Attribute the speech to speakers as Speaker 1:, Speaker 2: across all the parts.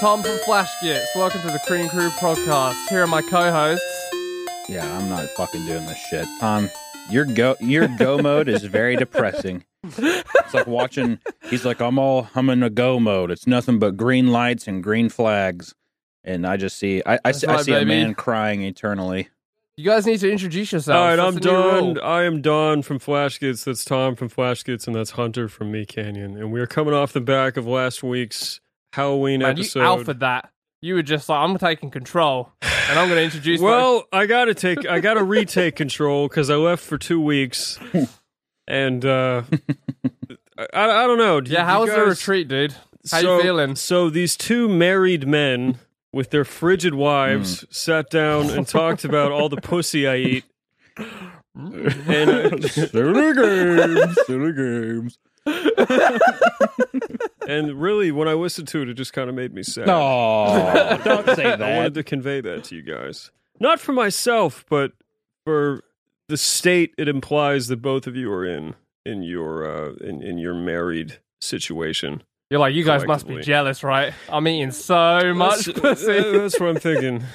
Speaker 1: Tom from Flash Gits. Welcome to the Cream Crew podcast. Here are my co-hosts.
Speaker 2: Yeah, I'm not fucking doing this shit. Tom, your go your go mode is very depressing. It's like watching he's like, I'm all I'm in a go mode. It's nothing but green lights and green flags. And I just see I, I
Speaker 1: That's
Speaker 2: see, I see a man crying eternally.
Speaker 1: You guys need to introduce yourselves.
Speaker 3: All right,
Speaker 1: That's
Speaker 3: I'm Don. I am Don from Flashgitz. That's Tom from Flashgitz, and that's Hunter from MeatCanyon. And we are coming off the back of last week's Halloween
Speaker 1: Man, you
Speaker 3: episode.
Speaker 1: alphaed that. You were just like, I'm taking control, and I'm going to introduce. my-
Speaker 3: well, I gotta take, I gotta retake control because I left for two weeks, and uh, I, I don't know. Do
Speaker 1: yeah.
Speaker 3: you
Speaker 1: How was the retreat, dude? How
Speaker 3: so,
Speaker 1: you feeling?
Speaker 3: So these two married men with their frigid wives
Speaker 1: Hmm.
Speaker 3: sat down and talked about all the pussy I eat. And uh,
Speaker 2: silly games, silly games.
Speaker 3: and really, when I listened to it, it just kind of made me sad.
Speaker 2: No, don't say that.
Speaker 3: I wanted to convey that to you guys, not for myself, but for the state it implies that both of you are in in your uh, in in your married situation.
Speaker 1: You're like, you guys must be jealous, right? I'm eating so much
Speaker 3: That's,
Speaker 1: pussy.
Speaker 3: uh, that's what I'm thinking.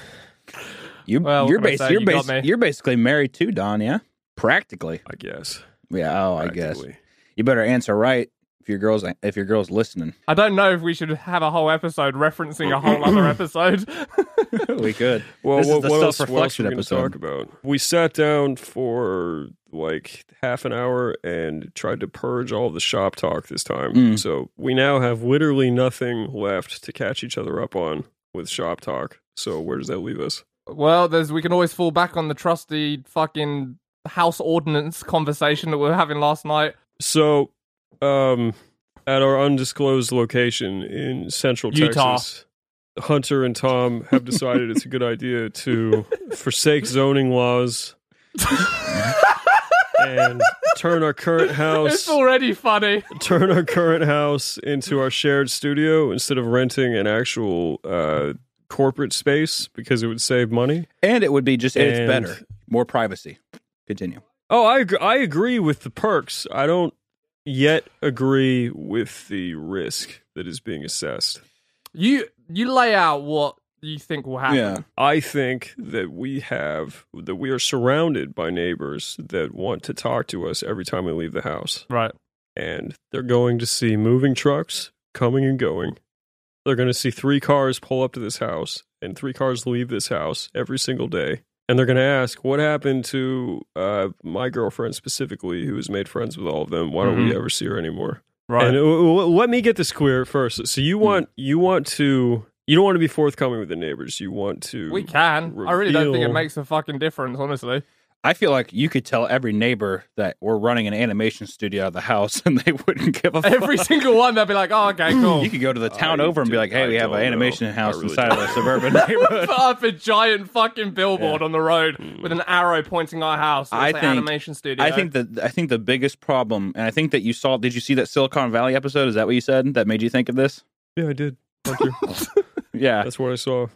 Speaker 2: You,
Speaker 1: well,
Speaker 2: you're,
Speaker 1: can I
Speaker 2: bas-
Speaker 1: say?
Speaker 2: you're,
Speaker 1: You got
Speaker 2: you're basically married too, Don, yeah? Practically.
Speaker 3: I guess.
Speaker 2: Yeah, oh, I guess.
Speaker 3: Practically.
Speaker 2: You better answer right if your girl's if your girl's listening.
Speaker 1: I don't know if we should have a whole episode referencing a whole other episode.
Speaker 2: we could.
Speaker 3: Well,
Speaker 2: This is
Speaker 3: what,
Speaker 2: the
Speaker 3: what else,
Speaker 2: self-reflection
Speaker 3: are we going to
Speaker 2: episode.
Speaker 3: talk about? We sat down for like half an hour and tried to purge all the shop talk this time.
Speaker 2: Mm.
Speaker 3: So we now have literally nothing left to catch each other up on with shop talk. So where does that leave us?
Speaker 1: well, there's we can always fall back on the trusty fucking house ordinance conversation that we were having last night.
Speaker 3: So, um, at our undisclosed location in Central
Speaker 1: Utah.
Speaker 3: Texas, Hunter and Tom have decided it's a good idea to forsake zoning laws and turn our current house.
Speaker 1: It's
Speaker 3: house
Speaker 1: already funny.
Speaker 3: turn our current house into our shared studio instead of renting an actual uh, corporate space because it would save money.
Speaker 2: And it would be just it's better. More privacy. Continue.
Speaker 3: Oh, I ag- I agree with the perks. I don't yet agree with the risk that is being assessed.
Speaker 1: You you lay out what you think will happen.
Speaker 2: Yeah.
Speaker 3: I think that we have that we are surrounded by neighbors that want to talk to us every time we leave the house.
Speaker 1: Right.
Speaker 3: And they're going to see moving trucks coming and going. They're going to see three cars pull up to this house and three cars leave this house every single day. And they're going to ask, what happened to uh, my girlfriend specifically, who has made friends with all of them? Why don't we
Speaker 1: Mhm.
Speaker 3: ever see her anymore?
Speaker 1: Right.
Speaker 3: And uh, w- w- let me get this clear first. So you want you want to you don't want to be forthcoming with the neighbors. You want to
Speaker 1: we can. I really don't think it makes a fucking difference, honestly.
Speaker 2: I feel like you could tell every neighbor that we're running an animation studio out of the house and they wouldn't give a fuck.
Speaker 1: Every single one, they'd be like, "Oh, okay, cool."
Speaker 2: You could go to the town
Speaker 3: I
Speaker 2: over and be like, "Hey,
Speaker 3: I
Speaker 2: we have an animation
Speaker 3: know.
Speaker 2: house
Speaker 3: really
Speaker 2: inside of
Speaker 3: don't.
Speaker 2: a suburban neighborhood."
Speaker 1: Put up a giant fucking billboard
Speaker 2: Yeah.
Speaker 1: on the road with an arrow pointing our house. It'll
Speaker 2: I
Speaker 1: say
Speaker 2: think-
Speaker 1: animation studio.
Speaker 2: I think that I think the biggest problem, and I think that you saw. Did you see that Silicon Valley episode? Is that what you said that made you think of this?
Speaker 3: Yeah, I did. Hunter.
Speaker 2: Yeah.
Speaker 3: That's what I saw.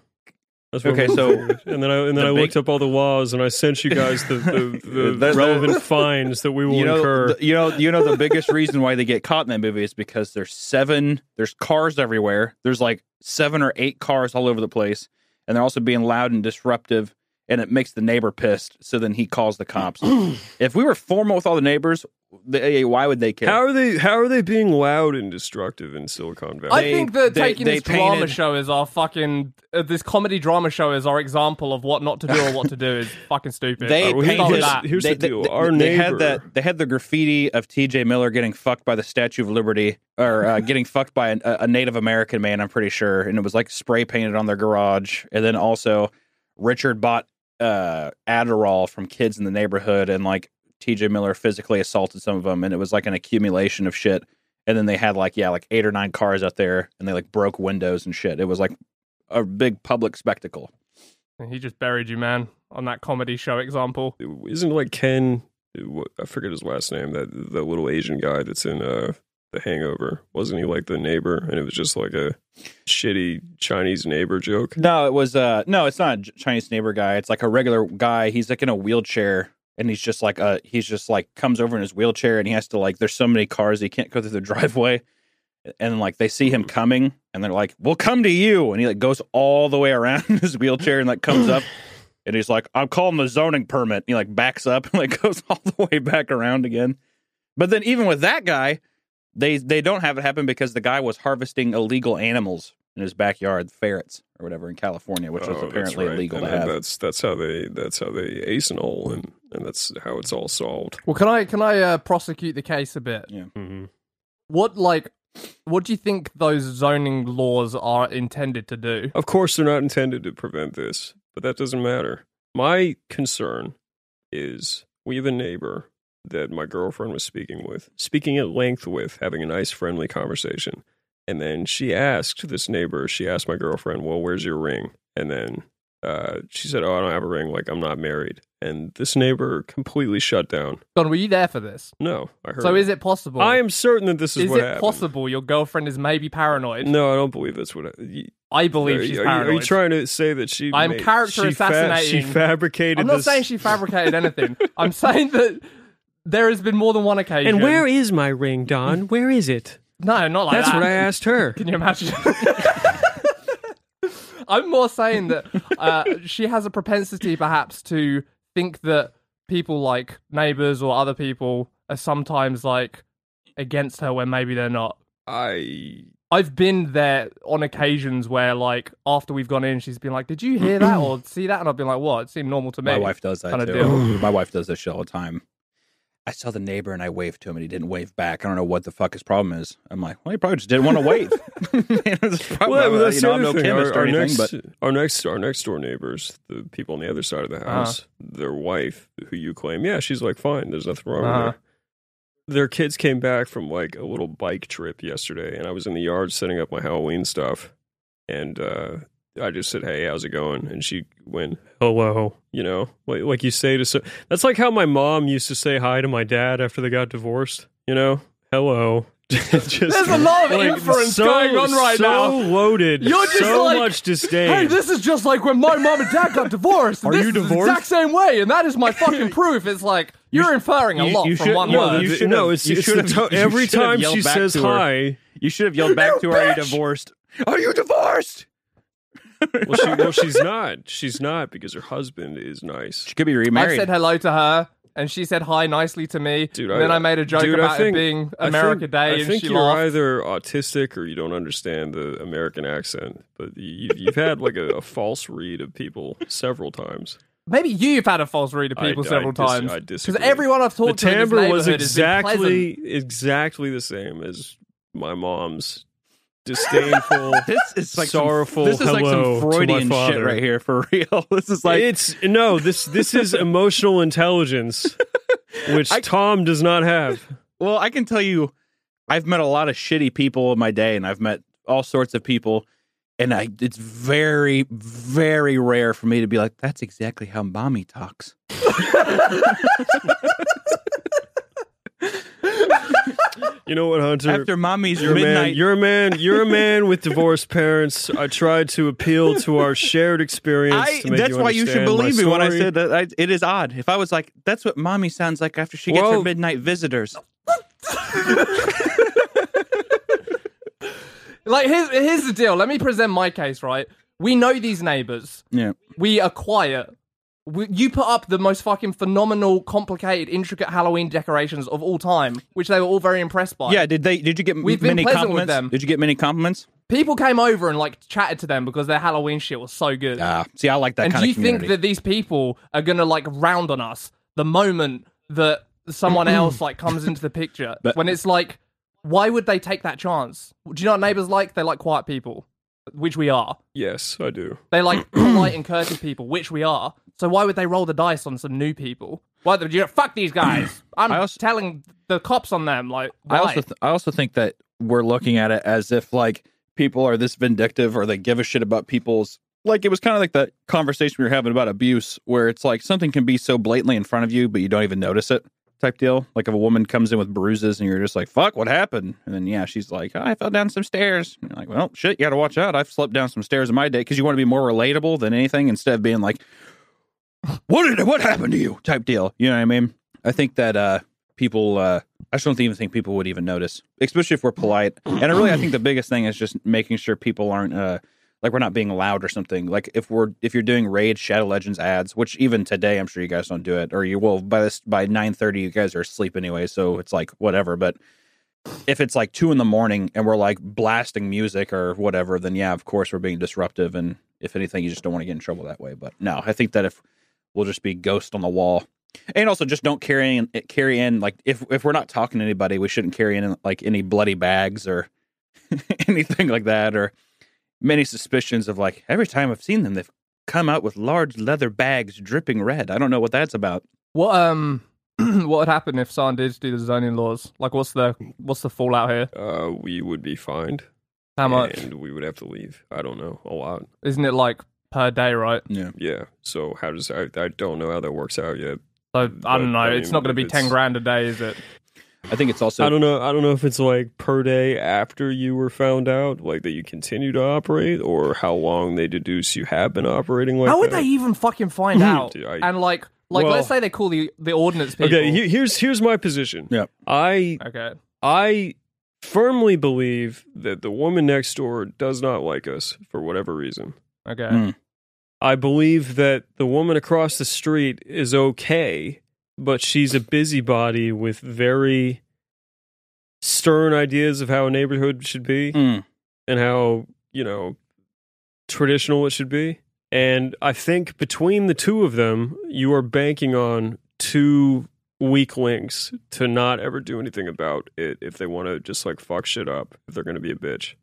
Speaker 3: That's what
Speaker 2: Okay,
Speaker 3: I'm
Speaker 2: so
Speaker 3: and then I and then
Speaker 2: the
Speaker 3: I
Speaker 2: big-
Speaker 3: looked up all the laws and I sent you guys the the, the,
Speaker 2: The-
Speaker 3: relevant fines that we will
Speaker 2: you know,
Speaker 3: incur.
Speaker 2: you know, you know the biggest reason why they get caught in that movie is because there's seven, there's cars everywhere. There's like seven or eight cars all over the place, and they're also being loud and disruptive, and it makes the neighbor pissed. So then he calls the cops. if we were formal with all the neighbors, they, why would they care?
Speaker 3: how are they? How are they being loud and destructive in Silicon Valley?
Speaker 1: I
Speaker 2: they-
Speaker 1: think that
Speaker 2: they-
Speaker 1: taking
Speaker 2: they
Speaker 1: this drama
Speaker 2: painted-
Speaker 1: show as our fucking uh, this comedy drama show is our example of what not to do or what to do is fucking stupid.
Speaker 2: They
Speaker 3: Uh, well,
Speaker 1: Start with
Speaker 2: painted.
Speaker 1: that.
Speaker 3: Here's
Speaker 2: they,
Speaker 3: the deal.
Speaker 2: They,
Speaker 3: Our
Speaker 2: they had
Speaker 3: neighbor-
Speaker 2: that. They had the graffiti of T.J. Miller getting fucked by the Statue of Liberty, or uh, getting fucked by a, a Native American man. I'm pretty sure, and it was like spray painted on their garage. And then also, Richard bought uh, Adderall from kids in the neighborhood, and like T.J. Miller physically assaulted some of them, and it was like an accumulation of shit. And then they had like yeah, like eight or nine cars out there, and they like broke windows and shit. It was like a big public spectacle.
Speaker 1: And he just buried you, man, on that comedy show example.
Speaker 3: isn't like Ken. I forget his last name. That that little Asian guy that's in uh, the Hangover. Wasn't he like the neighbor? And it was just like a shitty Chinese neighbor joke.
Speaker 2: No, it was uh no, it's not a Chinese neighbor guy. It's like a regular guy. He's like in a wheelchair and he's just like uh he's just like comes over in his wheelchair and he has to like there's so many cars he can't go through the driveway. And like they see him coming and they're like, "We'll come to you," and he like goes all the way around his wheelchair and like comes up, and he's like, "I'm calling the zoning permit." and he like backs up and like goes all the way back around again. But then even with that guy, they they don't have it happen because the guy was harvesting illegal animals in his backyard, ferrets or whatever in California, which was
Speaker 3: Oh, that's
Speaker 2: apparently
Speaker 3: right.
Speaker 2: illegal
Speaker 3: And
Speaker 2: to have.
Speaker 3: That's that's how they that's how they hole, and and that's how it's all solved.
Speaker 1: Well, can I can I uh, prosecute the case a bit?
Speaker 3: Mm-hmm.
Speaker 1: What like, what do you think those zoning laws are intended to do?
Speaker 3: Of course, they're not intended to prevent this, but that doesn't matter. My concern is we have a neighbor that my girlfriend was speaking with, speaking at length with, having a nice, friendly conversation. And then she asked this neighbor, she asked my girlfriend, Well, where's your ring? And then uh, she said, Oh, I don't have a ring. Like, I'm not married. And this neighbor completely shut down.
Speaker 1: Don, were you there for this?
Speaker 3: No, I heard.
Speaker 1: So
Speaker 3: it.
Speaker 1: is it possible?
Speaker 3: I am certain that this is,
Speaker 1: Is
Speaker 3: what
Speaker 1: it
Speaker 3: happened.
Speaker 1: possible your girlfriend is maybe paranoid?
Speaker 3: No, I don't believe that's what. I, you-
Speaker 1: I believe
Speaker 3: are,
Speaker 1: she's
Speaker 3: are
Speaker 1: paranoid.
Speaker 3: Are you trying to say that she?
Speaker 1: I'm
Speaker 3: made-
Speaker 1: character
Speaker 3: she
Speaker 1: assassinating-
Speaker 3: she fabricated.
Speaker 1: I'm not
Speaker 3: this-
Speaker 1: saying she fabricated anything. I'm saying that there has been more than one occasion.
Speaker 3: And where is my ring, Don? Where is it?
Speaker 1: No, not like
Speaker 3: That's
Speaker 1: that.
Speaker 3: what I asked her.
Speaker 1: Can you imagine? I'm more saying that uh, she has a propensity, perhaps, to think that people like neighbors or other people are sometimes like against her when maybe they're not.
Speaker 3: I
Speaker 1: I've been there on occasions where, like, after we've gone in, she's been like, "Did you hear that or see that?" And I've been like, "What? It seemed normal to me."
Speaker 2: My wife does that
Speaker 1: Kinda
Speaker 2: too.
Speaker 1: deal.
Speaker 2: My wife does this shit all the time. I saw the neighbor and I waved to him and he didn't wave back. I don't know what the fuck his problem is. I'm like, well, he probably just didn't want to wave.
Speaker 3: Well, that's
Speaker 2: you know, I'm no
Speaker 3: thing.
Speaker 2: chemist
Speaker 3: Our,
Speaker 2: or
Speaker 3: our
Speaker 2: anything,
Speaker 3: next,
Speaker 2: but
Speaker 3: our next, our next door neighbors, the people on the other side of the
Speaker 1: Uh-huh.
Speaker 3: house, their wife, who you claim, yeah, she's like fine. There's nothing wrong
Speaker 1: Uh-huh.
Speaker 3: with her. Their kids came back from like a little bike trip yesterday, and I was in the yard setting up my Halloween stuff, and uh, I just said, "Hey, how's it going?" And she went, oh, "Hello," you know, like like you say to so. That's like how my mom used to say hi to my dad after they got divorced. You know, hello. Just,
Speaker 1: There's a lot of inference going on right
Speaker 3: so
Speaker 1: now.
Speaker 3: loaded.
Speaker 1: You're just
Speaker 3: so
Speaker 1: like,
Speaker 3: much disdain.
Speaker 1: Hey, this is just like when my mom and dad got divorced.
Speaker 2: Are
Speaker 1: this
Speaker 2: you
Speaker 1: is the
Speaker 2: divorced?
Speaker 1: exact same way, and that is my fucking proof. It's like you're inferring a
Speaker 2: you-
Speaker 1: lot
Speaker 2: you
Speaker 1: from
Speaker 2: should-
Speaker 1: one
Speaker 2: no,
Speaker 1: word.
Speaker 2: you
Speaker 3: you
Speaker 2: should
Speaker 3: no, it's,
Speaker 2: you should
Speaker 3: the
Speaker 2: have-
Speaker 3: to-
Speaker 2: you
Speaker 3: every
Speaker 2: should
Speaker 3: time
Speaker 2: yelled
Speaker 3: she says hi.
Speaker 2: you should have yelled back to her, "Are you divorced? Are you divorced?"
Speaker 3: Well, she, well, she's not. She's not because her husband is nice.
Speaker 2: She could be remarried.
Speaker 1: I said hello to her, and she said hi nicely to me.
Speaker 3: Dude,
Speaker 1: and then I made a joke
Speaker 3: dude, I
Speaker 1: about
Speaker 3: think-
Speaker 1: it being
Speaker 3: I
Speaker 1: America
Speaker 3: think-
Speaker 1: Day,
Speaker 3: I
Speaker 1: and
Speaker 3: think
Speaker 1: she
Speaker 3: you're
Speaker 1: laughed.
Speaker 3: either autistic or you don't understand the American accent. But you, you've had like a, a false read of people several times.
Speaker 1: Maybe you've had a false read of people
Speaker 3: I
Speaker 1: several
Speaker 3: dis-
Speaker 1: times.
Speaker 3: I disagree.
Speaker 1: Because everyone I've
Speaker 3: The
Speaker 1: talked to in this
Speaker 3: timbre
Speaker 1: neighborhood
Speaker 3: was
Speaker 1: has been
Speaker 3: exactly exactly the same as my mom's disdainful.
Speaker 2: this is like
Speaker 3: sorrowful
Speaker 2: Some, this is like some Freudian shit right here for real. This is like
Speaker 3: it's no this this is emotional intelligence, which
Speaker 2: I-
Speaker 3: Tom does not have.
Speaker 2: Well, I can tell you, I've met a lot of shitty people in my day, and I've met all sorts of people, and I it's very, very rare for me to be like, "That's exactly how mommy talks."
Speaker 3: You know what, Hunter?
Speaker 2: After mommy's
Speaker 3: You're a man.
Speaker 2: midnight,
Speaker 3: You're a man. You're a man with divorced parents. I tried to appeal to our shared experience.
Speaker 2: I,
Speaker 3: to make
Speaker 2: that's
Speaker 3: you
Speaker 2: why you should believe me when I said that. I, it is odd. If I was like, "That's what mommy sounds like after she gets her midnight visitors,"
Speaker 1: Like here's here's the deal. Let me present my case. Right, we know these neighbors.
Speaker 2: yeah,
Speaker 1: We are quiet. We, you put up the most fucking phenomenal, complicated, intricate Halloween decorations of all time, which they were all very impressed by.
Speaker 2: yeah. Did they? Did you get
Speaker 1: We've been
Speaker 2: many
Speaker 1: with
Speaker 2: compliments?
Speaker 1: them.
Speaker 2: Did you get many compliments?
Speaker 1: People came over and like chatted to them because their Halloween shit was so good.
Speaker 2: Ah, see, I like that
Speaker 1: and
Speaker 2: kind
Speaker 1: do you
Speaker 2: of
Speaker 1: think that these people are gonna like round on us the moment that someone else like comes into the picture?
Speaker 2: But-
Speaker 1: when it's like, why would they take that chance? Do you know what neighbors like? They like quiet people, which we are.
Speaker 3: Yes, I do.
Speaker 1: They like polite and courteous people, which we are. So why would they roll the dice on some new people? Why would you fuck these guys? I'm
Speaker 2: I also-
Speaker 1: telling the cops on them. Like, why?
Speaker 2: I also th- I also think that we're looking at it as if like people are this vindictive or they give a shit about people's like it was kind of like the conversation we were having about abuse where it's like something can be so blatantly in front of you but you don't even notice it type deal like if a woman comes in with bruises and you're just like fuck what happened and then yeah she's like oh, I fell down some stairs and you're like well shit you got to watch out I've slept down some stairs in my day because you want to be more relatable than anything instead of being like what did what happened to you type deal you know what I mean I think that uh people. Uh, I just don't even think people would even notice, especially if we're polite. And I really, I think the biggest thing is just making sure people aren't uh, like we're not being loud or something. Like if we're if you're doing Raid Shadow Legends ads, which even today I'm sure you guys don't do it, or you will by this by nine thirty you guys are asleep anyway, so it's like whatever. But if it's like two in the morning and we're like blasting music or whatever, then yeah, of course we're being disruptive. And if anything, you just don't want to get in trouble that way. But no, I think that if we'll just be ghost on the wall. And also, just don't carry in carry in like if if we're not talking to anybody, we shouldn't carry in like any bloody bags or anything like that, or many suspicions of like every time I've seen them, they've come out with large leather bags dripping red. I don't know what that's about.
Speaker 1: What um what would happen if someone did do the zoning laws? Like what's the what's the fallout here?
Speaker 3: Uh, we would be fined.
Speaker 1: How much?
Speaker 3: And we would have to leave. I don't know. A lot.
Speaker 1: Isn't it like per day, right?
Speaker 2: Yeah,
Speaker 3: Yeah. So how does I? I don't know how that works out yet.
Speaker 1: So I
Speaker 3: But,
Speaker 1: don't know.
Speaker 3: I
Speaker 1: it's not going to be ten grand a day, is it?
Speaker 2: I think it's also
Speaker 3: I don't know. I don't know if it's like per day after you were found out, like that you continue to operate, or how long they deduce you have been operating like
Speaker 1: How would
Speaker 3: that.
Speaker 1: they even fucking find out?
Speaker 3: Dude, I-
Speaker 1: and like, like
Speaker 3: Well-
Speaker 1: let's say they call the the ordinance people.
Speaker 3: Okay, he- here's here's my position.
Speaker 2: Yeah.
Speaker 3: I
Speaker 1: okay.
Speaker 3: I firmly believe that the woman next door does not like us for whatever reason.
Speaker 1: Okay.
Speaker 2: Mm.
Speaker 3: I believe that the woman across the street is okay, but she's a busybody with very stern ideas of how a neighborhood should be
Speaker 2: Mm.
Speaker 3: and how, you know, traditional it should be. And I think between the two of them, you are banking on two weak links to not ever do anything about it if they want to just like fuck shit up, if they're going to be a bitch.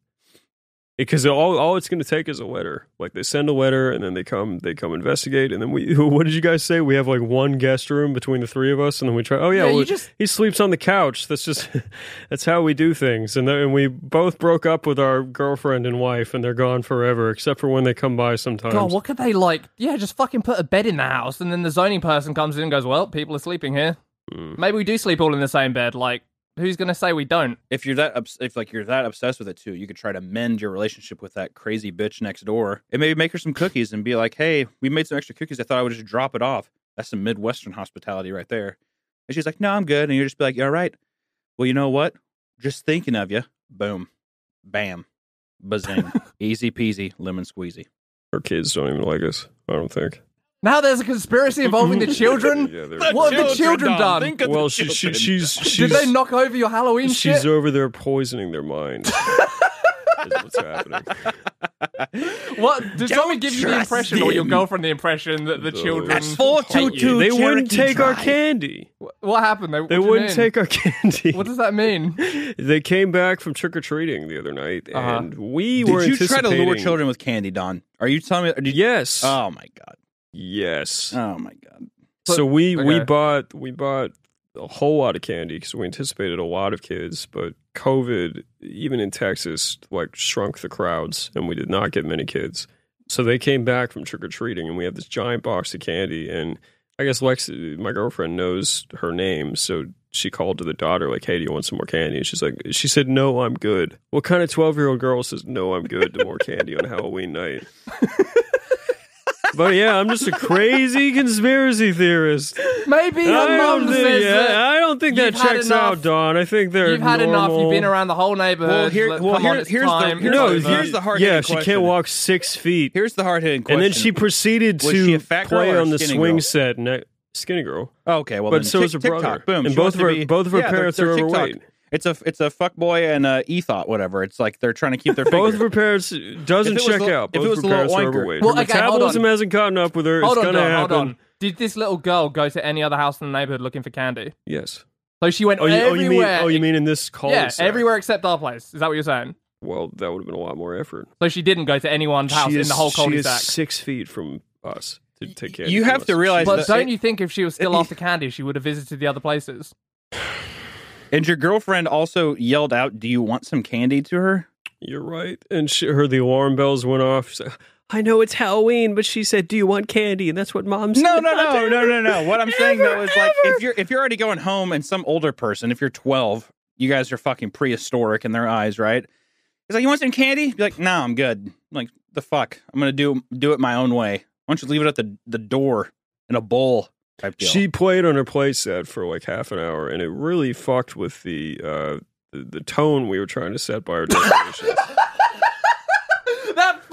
Speaker 3: Because all, all it's going to take is a letter. Like they send a letter and then they come they come investigate and then we what did you guys say? We have like one guest room between the three of us and then we try. Oh yeah,
Speaker 1: Yeah,
Speaker 3: well,
Speaker 1: just
Speaker 3: he sleeps on the couch. That's just that's how we do things. And then and we both broke up with our girlfriend and wife, and they're gone forever, except for when they come by sometimes.
Speaker 1: God, what could they like? Yeah, just fucking put a bed in the house, and then the zoning person comes in and goes, "Well, people are sleeping here.
Speaker 3: Mm.
Speaker 1: Maybe we do sleep all in the same bed. Like, who's gonna say we don't?
Speaker 2: if you're that obs- if like you're that obsessed with it too, you could try to mend your relationship with that crazy bitch next door, and maybe make her some cookies and be like, "Hey, we made some extra cookies. I thought I would just drop it off." That's some midwestern hospitality right there. And she's like, "No, I'm good." And you just be like, "All right. Well, you know what? Just thinking of you. Boom, bam, bazing, easy peasy, lemon squeezy."
Speaker 3: Our kids don't even like us. I don't think.
Speaker 1: Now there's a conspiracy involving the children.
Speaker 3: Yeah, they're-
Speaker 1: What have the children done?
Speaker 2: Think of the
Speaker 3: well, she, she,
Speaker 2: children.
Speaker 3: she's she's
Speaker 1: Did they knock over your Halloween
Speaker 3: she's
Speaker 1: shit?
Speaker 3: over there poisoning their mind. is what's happening.
Speaker 1: What did someone give you the
Speaker 2: trust
Speaker 1: impression, or your
Speaker 2: them.
Speaker 1: girlfred the impression that the
Speaker 3: Those-
Speaker 1: children?
Speaker 2: That's four two
Speaker 1: you?
Speaker 3: They wouldn't
Speaker 2: Cherokee
Speaker 3: take our candy.
Speaker 1: What happened? They,
Speaker 3: They wouldn't
Speaker 1: mean?
Speaker 3: take our candy.
Speaker 1: What does that mean?
Speaker 3: they came back from trick or treating the other night,
Speaker 1: Uh-huh.
Speaker 3: and we
Speaker 2: Did
Speaker 3: were
Speaker 2: you try to lure children with candy, Don? Are you telling me? Or did,
Speaker 3: Yes.
Speaker 2: Oh my god.
Speaker 3: Yes.
Speaker 2: Oh my god.
Speaker 1: But-
Speaker 3: so we we bought we bought a whole lot of candy because we anticipated a lot of kids, but COVID, even in Texas, like shrunk the crowds, and we did not get many kids. So they came back from trick or treating, and we had this giant box of candy. And I guess Lex, my girlfriend, knows her name, so she called to the daughter like, "Hey, do you want some more candy?" And she's like, "She said no, I'm good." What kind of twelve year old girl says no, I'm good to more candy on Halloween night? But yeah, I'm just a crazy conspiracy theorist.
Speaker 1: Maybe
Speaker 3: I
Speaker 1: your
Speaker 3: don't think,
Speaker 1: says
Speaker 3: yeah,
Speaker 1: that
Speaker 3: I don't think that
Speaker 1: you've had
Speaker 3: checks
Speaker 1: enough.
Speaker 3: out, Don. I think they're
Speaker 1: you've had enough. You've been around the whole neighborhood.
Speaker 2: Well, here-
Speaker 1: Let-
Speaker 2: well,
Speaker 1: come
Speaker 2: here-
Speaker 1: on, it's
Speaker 2: here's the-
Speaker 1: time.
Speaker 2: here's
Speaker 3: no,
Speaker 2: the- here's the hard
Speaker 3: yeah,
Speaker 2: hitting
Speaker 3: she
Speaker 2: question.
Speaker 3: can't walk six feet,
Speaker 2: Here's the hard hitting question.
Speaker 3: and then she proceeded
Speaker 2: Was she
Speaker 3: to
Speaker 2: a fat girl
Speaker 3: play
Speaker 2: or a
Speaker 3: on the
Speaker 2: skinny
Speaker 3: swing
Speaker 2: girl?
Speaker 3: set. Ne- skinny girl,
Speaker 2: Oh, okay, well,
Speaker 3: but
Speaker 2: then
Speaker 3: so is her
Speaker 2: TikTok,
Speaker 3: brother.
Speaker 2: Boom.
Speaker 3: and
Speaker 2: She
Speaker 3: both
Speaker 2: wants
Speaker 3: of
Speaker 2: to
Speaker 3: her
Speaker 2: be-
Speaker 3: both of her
Speaker 2: yeah, they're-
Speaker 3: parents
Speaker 2: they're
Speaker 3: are
Speaker 2: TikTok.
Speaker 3: overweight.
Speaker 2: It's a it's a fuck boy and a ethot, whatever. It's like they're trying to keep their
Speaker 3: Both of
Speaker 2: figure.
Speaker 3: her parents doesn't
Speaker 2: If it was
Speaker 3: check
Speaker 2: the-
Speaker 3: out.
Speaker 2: if
Speaker 3: Both
Speaker 2: it was
Speaker 3: of
Speaker 2: the little
Speaker 3: parents are
Speaker 2: oinker.
Speaker 3: overweight.
Speaker 1: Well,
Speaker 3: her
Speaker 1: okay, hold
Speaker 3: metabolism
Speaker 1: on.
Speaker 3: hasn't caught up with her.
Speaker 1: Hold
Speaker 3: it's
Speaker 1: on,
Speaker 3: gonna
Speaker 1: Don,
Speaker 3: happen.
Speaker 1: hold on. Did this little girl go to any other house in the neighborhood looking for candy?
Speaker 3: Yes.
Speaker 1: So she went
Speaker 3: Oh, you, oh,
Speaker 1: everywhere.
Speaker 3: you mean oh, you mean in this cul
Speaker 1: yeah, everywhere except our place. Is that what you're saying?
Speaker 3: Well, that would have been a lot more effort.
Speaker 1: So she didn't go to anyone's house
Speaker 3: she
Speaker 1: in
Speaker 3: is,
Speaker 1: the whole
Speaker 3: she is
Speaker 1: cul-de-sac.
Speaker 3: six feet from us to take care.
Speaker 2: You have to realize
Speaker 1: But
Speaker 2: that-
Speaker 1: don't you think if she was still after candy, she would have visited the other places?
Speaker 2: And your girlfriend also yelled out, "Do you want some candy?" to her.
Speaker 3: You're right. And she heard the alarm bells went off. Like, I know it's Halloween, but she said, "Do you want candy?" And that's what Mom said.
Speaker 2: No, no, no, no, no, no. What I'm saying though is like if you're if you're already going home and some older person, if you're 12, you guys are fucking prehistoric in their eyes, right? He's like, "You want some candy?" Be like, "No, I'm good." I'm like, the fuck? I'm gonna do do it my own way. Why don't you leave it at the the door in a bowl type deal.
Speaker 3: She played on her playset for like half an hour, and it really fucked with the uh, the, the tone we were trying to set by our decorations.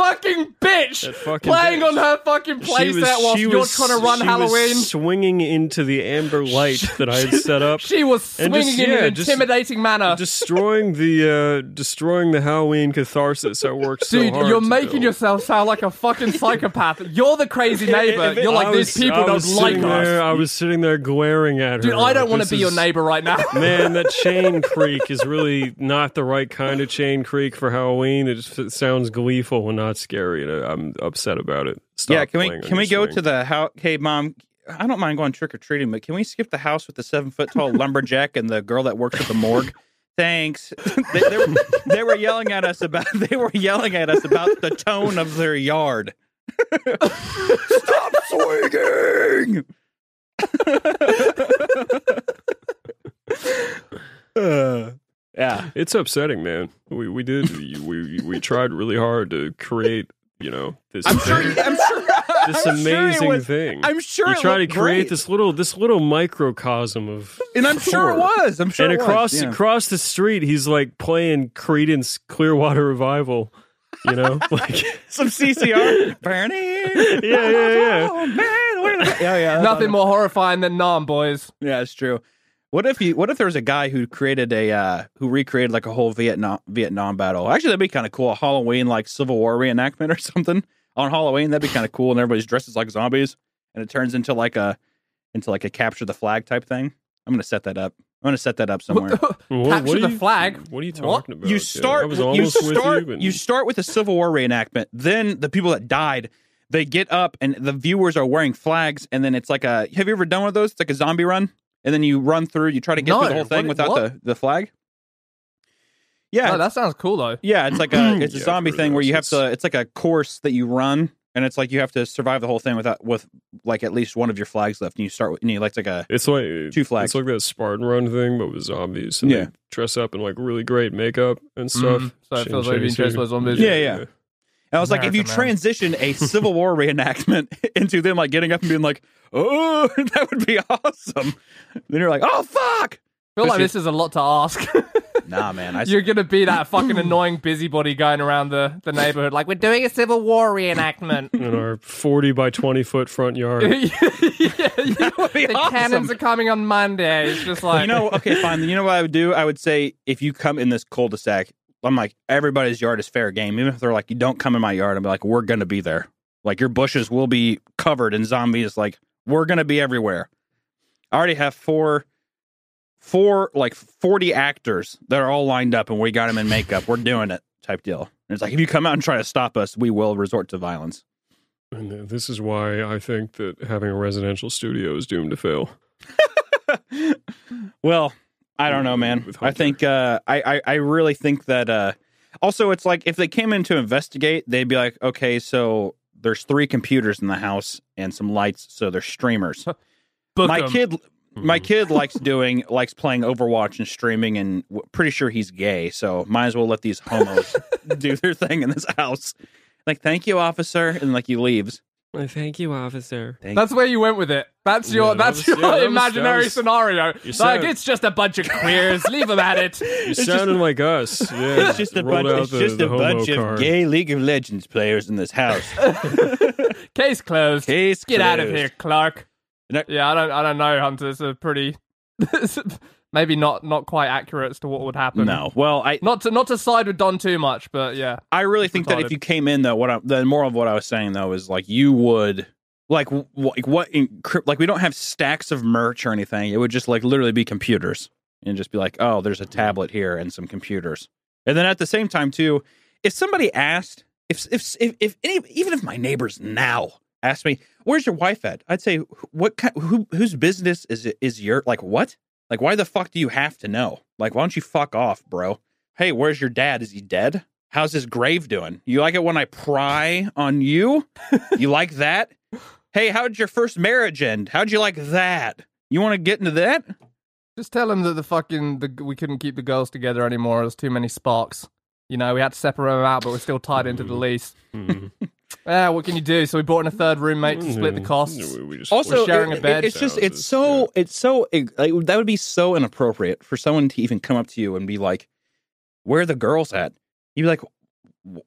Speaker 1: That fucking bitch
Speaker 3: fucking
Speaker 1: playing
Speaker 3: bitch.
Speaker 1: on her fucking playset
Speaker 3: was-
Speaker 1: while
Speaker 3: she
Speaker 1: you're
Speaker 3: was-
Speaker 1: trying to run
Speaker 3: she
Speaker 1: Halloween.
Speaker 3: was swinging into the amber light that I had set up.
Speaker 1: She was swinging
Speaker 3: just-
Speaker 1: in
Speaker 3: yeah,
Speaker 1: an
Speaker 3: just-
Speaker 1: intimidating manner.
Speaker 3: destroying the uh destroying the Halloween catharsis I worked so
Speaker 1: Dude,
Speaker 3: hard
Speaker 1: you're making
Speaker 3: build.
Speaker 1: yourself sound like a fucking psychopath. You're the crazy neighbor. You're like,
Speaker 3: I
Speaker 1: these people
Speaker 3: I
Speaker 1: don't
Speaker 3: was
Speaker 1: like us.
Speaker 3: there, I was sitting there glaring at her.
Speaker 1: Dude, I don't want to be your neighbor right now.
Speaker 3: Man, that chain creek is really not the right kind of chain creek for Halloween. It just it sounds gleeful and not scary, and I- I'm upset about it. Stop
Speaker 2: yeah, can we can we
Speaker 3: your
Speaker 2: go
Speaker 3: swing.
Speaker 2: to the house? Hey, mom, I don't mind going trick or treating, but can we skip the house with the seven foot tall lumberjack and the girl that works at the morgue? Thanks. they, they, were, they were yelling at us about they were yelling at us about the tone of their yard. Stop swinging. Uh, yeah.
Speaker 3: It's upsetting, man. We we did we we tried really hard to create, you know, this
Speaker 2: I'm sure. I'm sure.
Speaker 3: this
Speaker 2: I'm sure it
Speaker 3: amazing
Speaker 2: was-
Speaker 3: thing.
Speaker 2: I'm sure
Speaker 3: you
Speaker 2: it
Speaker 3: try to create
Speaker 2: great.
Speaker 3: this little this little microcosm of
Speaker 2: and I'm sure it was. I'm sure.
Speaker 3: and
Speaker 2: it was,
Speaker 3: across
Speaker 2: yeah.
Speaker 3: across the street, he's like playing Creedence Clearwater Revival. You know, like
Speaker 2: some CCR. Bernie.
Speaker 3: yeah, yeah, yeah.
Speaker 2: Oh man, yeah, yeah.
Speaker 1: Nothing more horrifying than Nam, boys.
Speaker 2: Yeah, it's true. What if you? What if there was a guy who created a uh, who recreated like a whole Vietnam Vietnam battle? Actually, that'd be kind of cool. A Halloween like Civil War reenactment or something on Halloween. That'd be kind of cool, and everybody's dresses like zombies, and it turns into like a into like a capture the flag type thing. I'm gonna set that up. I'm gonna set that up somewhere.
Speaker 1: Capture
Speaker 3: what are
Speaker 1: the
Speaker 3: you-
Speaker 1: flag?
Speaker 3: What are you
Speaker 1: What?
Speaker 3: talking about?
Speaker 2: you
Speaker 3: Yeah,
Speaker 2: start
Speaker 3: I was
Speaker 2: you start
Speaker 3: with you, and
Speaker 2: you start with a Civil War reenactment. Then the people that died, they get up and the viewers are wearing flags, and then it's like a. Have you ever done one of those? It's like a zombie run, and then you run through. You try to get
Speaker 1: No,
Speaker 2: through the whole thing
Speaker 1: what-
Speaker 2: without
Speaker 1: what?
Speaker 2: the the flag. Yeah,
Speaker 1: No, that sounds cool though.
Speaker 2: yeah, it's like a it's a
Speaker 3: Yeah,
Speaker 2: zombie
Speaker 3: I've
Speaker 2: thing where you have to. It's like a course that you run, and it's like you have to survive the whole thing without with like at least one of your flags left, and you start with and you like it's like a
Speaker 3: It's like
Speaker 2: Two flags.
Speaker 3: It's like that Spartan Run thing, but with zombies. And
Speaker 2: Yeah.
Speaker 3: they dress up in like really great makeup and stuff.
Speaker 1: Mhm. So it
Speaker 3: Shing,
Speaker 1: feels like
Speaker 3: shing,
Speaker 1: being chased
Speaker 3: shing.
Speaker 1: by zombies.
Speaker 2: Yeah, yeah. And I was like, if you
Speaker 1: man.
Speaker 2: transition a Civil War reenactment into them like getting up and being like, "Oh, that would be awesome," then you're like, "Oh fuck!"
Speaker 1: I feel like
Speaker 2: Especially-
Speaker 1: this is a lot to ask.
Speaker 2: Nah, man. I,
Speaker 1: You're gonna be that fucking annoying busybody going around the, the neighborhood like we're doing a Civil War reenactment.
Speaker 3: In our 40 by 20 foot front yard.
Speaker 1: yeah,
Speaker 2: That would be
Speaker 1: the
Speaker 2: awesome.
Speaker 1: cannons are coming on Monday. It's just like
Speaker 2: you know, okay, fine. You know what I would do? I would say if you come in this cul-de-sac, I'm like, everybody's yard is fair game. Even if they're like, you don't come in my yard, I'm like, we're gonna be there. Like your bushes will be covered in zombies. Like we're gonna be everywhere. I already have four, four like forty actors that are all lined up, and we got them in makeup. We're doing it, type deal. And it's like if you come out and try to stop us, we will resort to violence.
Speaker 3: And this is why I think that having a residential studio is doomed to fail.
Speaker 2: well, I don't know, man. I think uh, I, I I really think that. Uh, also, it's like if they came in to investigate, they'd be like, okay, so there's three computers in the house and some lights, so they're streamers. my
Speaker 1: 'em.
Speaker 2: kid, my
Speaker 3: Mhm.
Speaker 2: kid likes doing likes playing Overwatch and streaming, and w- pretty sure he's gay. So might as well let these homos do their thing in this house. Like, thank you, officer, and like he leaves.
Speaker 3: I thank you, officer.
Speaker 2: Thank
Speaker 1: That's where you went with it. That's your
Speaker 3: Yeah,
Speaker 1: that's
Speaker 3: was-
Speaker 1: your
Speaker 3: yeah, that
Speaker 1: imaginary
Speaker 3: was-
Speaker 1: scenario.
Speaker 3: You
Speaker 1: Like it's just a bunch of queers. Leave them at it.
Speaker 3: You
Speaker 2: just-
Speaker 3: sounded like us. Yeah,
Speaker 2: It's just a bunch. It's
Speaker 3: the-
Speaker 2: just
Speaker 3: the
Speaker 2: a
Speaker 3: homo
Speaker 2: bunch
Speaker 3: card.
Speaker 2: of gay League of Legends players in this house.
Speaker 1: Case closed.
Speaker 2: Case
Speaker 1: Get out of here, Clark.
Speaker 2: No-
Speaker 1: Yeah, I don't I don't know, Hunter. It's a pretty maybe not not quite accurate as to what would happen.
Speaker 2: No, well, I
Speaker 1: Not to not to side with Don too much, but yeah.
Speaker 2: I really think that if you came in though, what I, the moral of what I was saying though is like you would like w- like what in, like we don't have stacks of merch or anything. It would just like literally be computers and just be like, oh, there's a tablet here and some computers. And then at the same time too, if somebody asked, if if if, if any, even if my neighbors now asked me, "Where's your wife at?" I'd say, "What kind, who whose business is it is your like what? Like why the fuck do you have to know? Like why don't you fuck off, bro?" hey, where's your dad? Is he dead? How's his grave doing? You like it when I pry on you? You like that? Hey, how'd your first marriage end? How'd you like that? You want to get into that?
Speaker 1: Just tell him that the fucking the, we couldn't keep the girls together anymore. There's too many sparks. You know, we had to separate them out, but we're still tied into the hmm. lease.
Speaker 3: Hmm.
Speaker 1: Ah, what can you do? So we brought in a third roommate to split the
Speaker 3: Mm,
Speaker 1: costs.
Speaker 3: we- we just-
Speaker 2: Also,
Speaker 1: We're sharing
Speaker 2: it-
Speaker 1: a bed.
Speaker 2: It's just it's so it's so it- like that would be so inappropriate for someone to even come up to you and be like, "Where are the girls at?" You'd be like,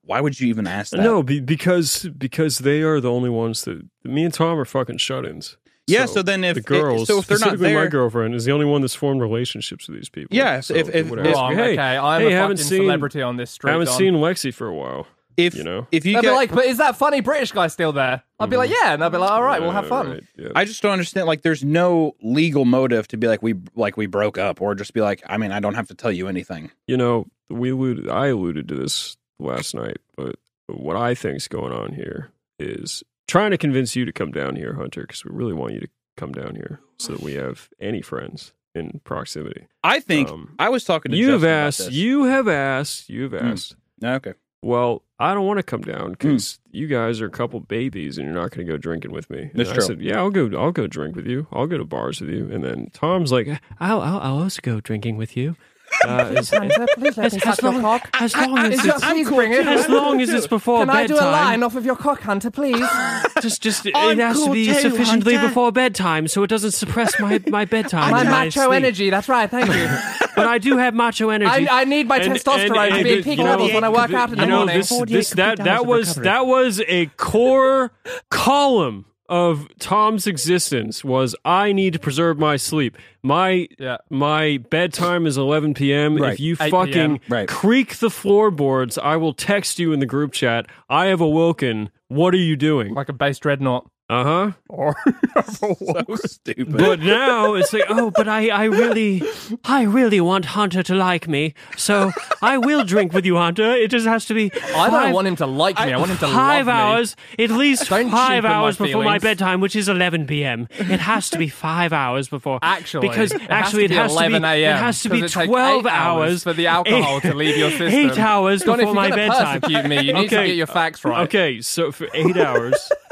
Speaker 2: "Why would you even ask that?"
Speaker 3: No, be, because because they are the only ones that me and Tom are fucking shut-ins.
Speaker 2: Yeah. So, then if
Speaker 3: the girls,
Speaker 2: so if they're not
Speaker 3: specifically my girlfriend, is the only one that's formed relationships with these people.
Speaker 2: Yeah,
Speaker 3: So
Speaker 2: if- if-
Speaker 3: they would
Speaker 2: if-
Speaker 3: ask hey,
Speaker 1: okay, I'm
Speaker 3: hey,
Speaker 1: a
Speaker 3: haven't
Speaker 1: fucking
Speaker 3: seen-
Speaker 1: celebrity on this street.
Speaker 3: I haven't
Speaker 1: Don.
Speaker 3: seen Lexi for a while.
Speaker 2: If
Speaker 3: you know.
Speaker 2: if you
Speaker 1: They'll
Speaker 2: get,
Speaker 1: be like, but is that funny British guy still there? I'll be like, yeah, and I'd be like, all right, we'll have fun.
Speaker 3: right, yeah.
Speaker 2: I just don't understand. Like, there's no legal motive to be like we like we broke up, or just be like, I mean, I don't have to tell you anything.
Speaker 3: you know, we alluded, I alluded to this last night, but what I think's going on here is trying to convince you to come down here, Hunter, because we really want you to come down here so that we have any friends in proximity.
Speaker 2: I think
Speaker 3: Um,
Speaker 2: I was talking to
Speaker 3: You have
Speaker 2: Justin about
Speaker 3: asked,
Speaker 2: this.
Speaker 3: you have asked, you have
Speaker 2: Hmm.
Speaker 3: asked.
Speaker 2: okay?
Speaker 3: Well, I don't want to come down hmm. because you guys are a couple babies and you're not going to go drinking with me.
Speaker 2: That's
Speaker 3: and
Speaker 2: true.
Speaker 3: I said, yeah, I'll go. I'll go drink with you. I'll go to bars with you. And then Tom's like, I'll, I'll, I'll also go drinking with you. Uh, as,
Speaker 1: Hunter, please let me suck your
Speaker 3: long,
Speaker 1: cock.
Speaker 3: as long as
Speaker 1: Is
Speaker 3: it's,
Speaker 1: that- please bring it.
Speaker 3: as long as it's before bedtime.
Speaker 1: Can I do a line off of your cock, Hunter, please?
Speaker 3: Just, just it
Speaker 2: I'm
Speaker 3: has to be
Speaker 2: too,
Speaker 3: sufficiently
Speaker 2: Hunter.
Speaker 3: before bedtime, so it doesn't suppress my my bedtime.
Speaker 1: My macho
Speaker 3: sleep.
Speaker 1: energy, that's right, thank you.
Speaker 3: But I do have macho energy.
Speaker 1: I, I need my
Speaker 3: And-
Speaker 1: testosterone
Speaker 3: and-
Speaker 1: to be in
Speaker 3: and,
Speaker 1: peak
Speaker 3: you know,
Speaker 1: levels when I work out in the
Speaker 3: know,
Speaker 1: morning.
Speaker 3: This, this, that that was that was a core column of Tom's existence was I need to preserve my sleep. My
Speaker 1: Yeah.
Speaker 3: my bedtime is 11 p.m.
Speaker 2: Right.
Speaker 3: If you fucking
Speaker 2: Right.
Speaker 3: creak the floorboards, I will text you in the group chat. I have awoken. What are you doing?
Speaker 1: Like a base dreadnought.
Speaker 3: Uh huh.
Speaker 1: Or
Speaker 2: so stupid.
Speaker 3: But now it's like, oh, but I, I really, I really want Hunter to like me, so I will drink with you, Hunter. It just has to be.
Speaker 1: I don't want him to like me. I, want him to
Speaker 3: five
Speaker 1: love me.
Speaker 3: hours, at least
Speaker 1: Don't
Speaker 3: five
Speaker 1: cheapen my
Speaker 3: hours before my
Speaker 1: feelings.
Speaker 3: bedtime, which is 11 p.m. It has to be five hours before.
Speaker 1: Actually,
Speaker 3: because
Speaker 1: it has
Speaker 3: actually
Speaker 1: to
Speaker 3: it has
Speaker 1: 11
Speaker 3: to be. It
Speaker 1: a.m.,
Speaker 3: has to be
Speaker 1: 'cause it takes
Speaker 3: 12
Speaker 1: eight hours
Speaker 3: hours
Speaker 1: for the alcohol to leave your system.
Speaker 3: Eight hours
Speaker 1: Don, if
Speaker 3: before
Speaker 1: you're
Speaker 3: my
Speaker 1: gonna
Speaker 3: bedtime.
Speaker 1: persecute me, you need to get your facts right.
Speaker 3: Okay, so for eight hours,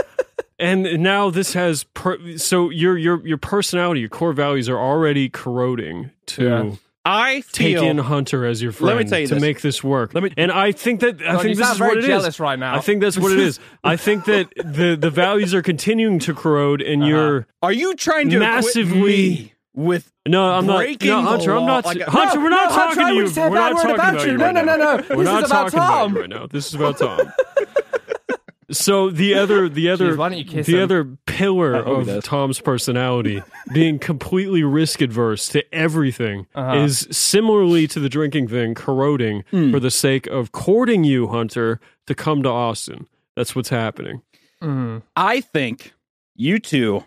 Speaker 3: and now this has per- so your your your personality, your core values are already corroding to
Speaker 1: Yeah.
Speaker 2: I
Speaker 3: take in Hunter as your friend
Speaker 2: Let me tell you
Speaker 3: to
Speaker 2: this.
Speaker 3: make this work.
Speaker 2: Let me-
Speaker 3: and I think that I
Speaker 1: Don,
Speaker 3: think this is
Speaker 1: very
Speaker 3: what it is.
Speaker 1: jealous right now.
Speaker 3: I think that's what it is. I think that the the values are continuing to corrode, and
Speaker 1: Uh-huh.
Speaker 3: you're
Speaker 2: Are you trying to
Speaker 3: Massively-
Speaker 2: me with
Speaker 3: no, I'm not. No, Hunter, I'm not.
Speaker 2: like a-
Speaker 3: Hunter,
Speaker 1: No,
Speaker 3: we're not
Speaker 1: no,
Speaker 3: talking
Speaker 1: Hunter,
Speaker 3: to you.
Speaker 1: wouldn't say a
Speaker 3: We're not talking
Speaker 1: about
Speaker 3: about
Speaker 1: you.
Speaker 3: you.
Speaker 1: No, no, no, no.
Speaker 3: We're
Speaker 1: This
Speaker 3: not
Speaker 1: is about
Speaker 3: talking about
Speaker 1: Tom.
Speaker 3: you right now. This is about Tom. So the other, the other,
Speaker 1: Jeez, why don't you kiss
Speaker 3: the
Speaker 1: him?
Speaker 3: other pillar
Speaker 2: I hope he
Speaker 3: of
Speaker 2: does.
Speaker 3: Tom's personality, being completely risk adverse to everything,
Speaker 1: Uh-huh.
Speaker 3: is similarly to the drinking thing, corroding
Speaker 2: Hmm.
Speaker 3: for the sake of courting you, Hunter, to come to Austin. That's what's happening.
Speaker 1: Mm.
Speaker 2: I think you two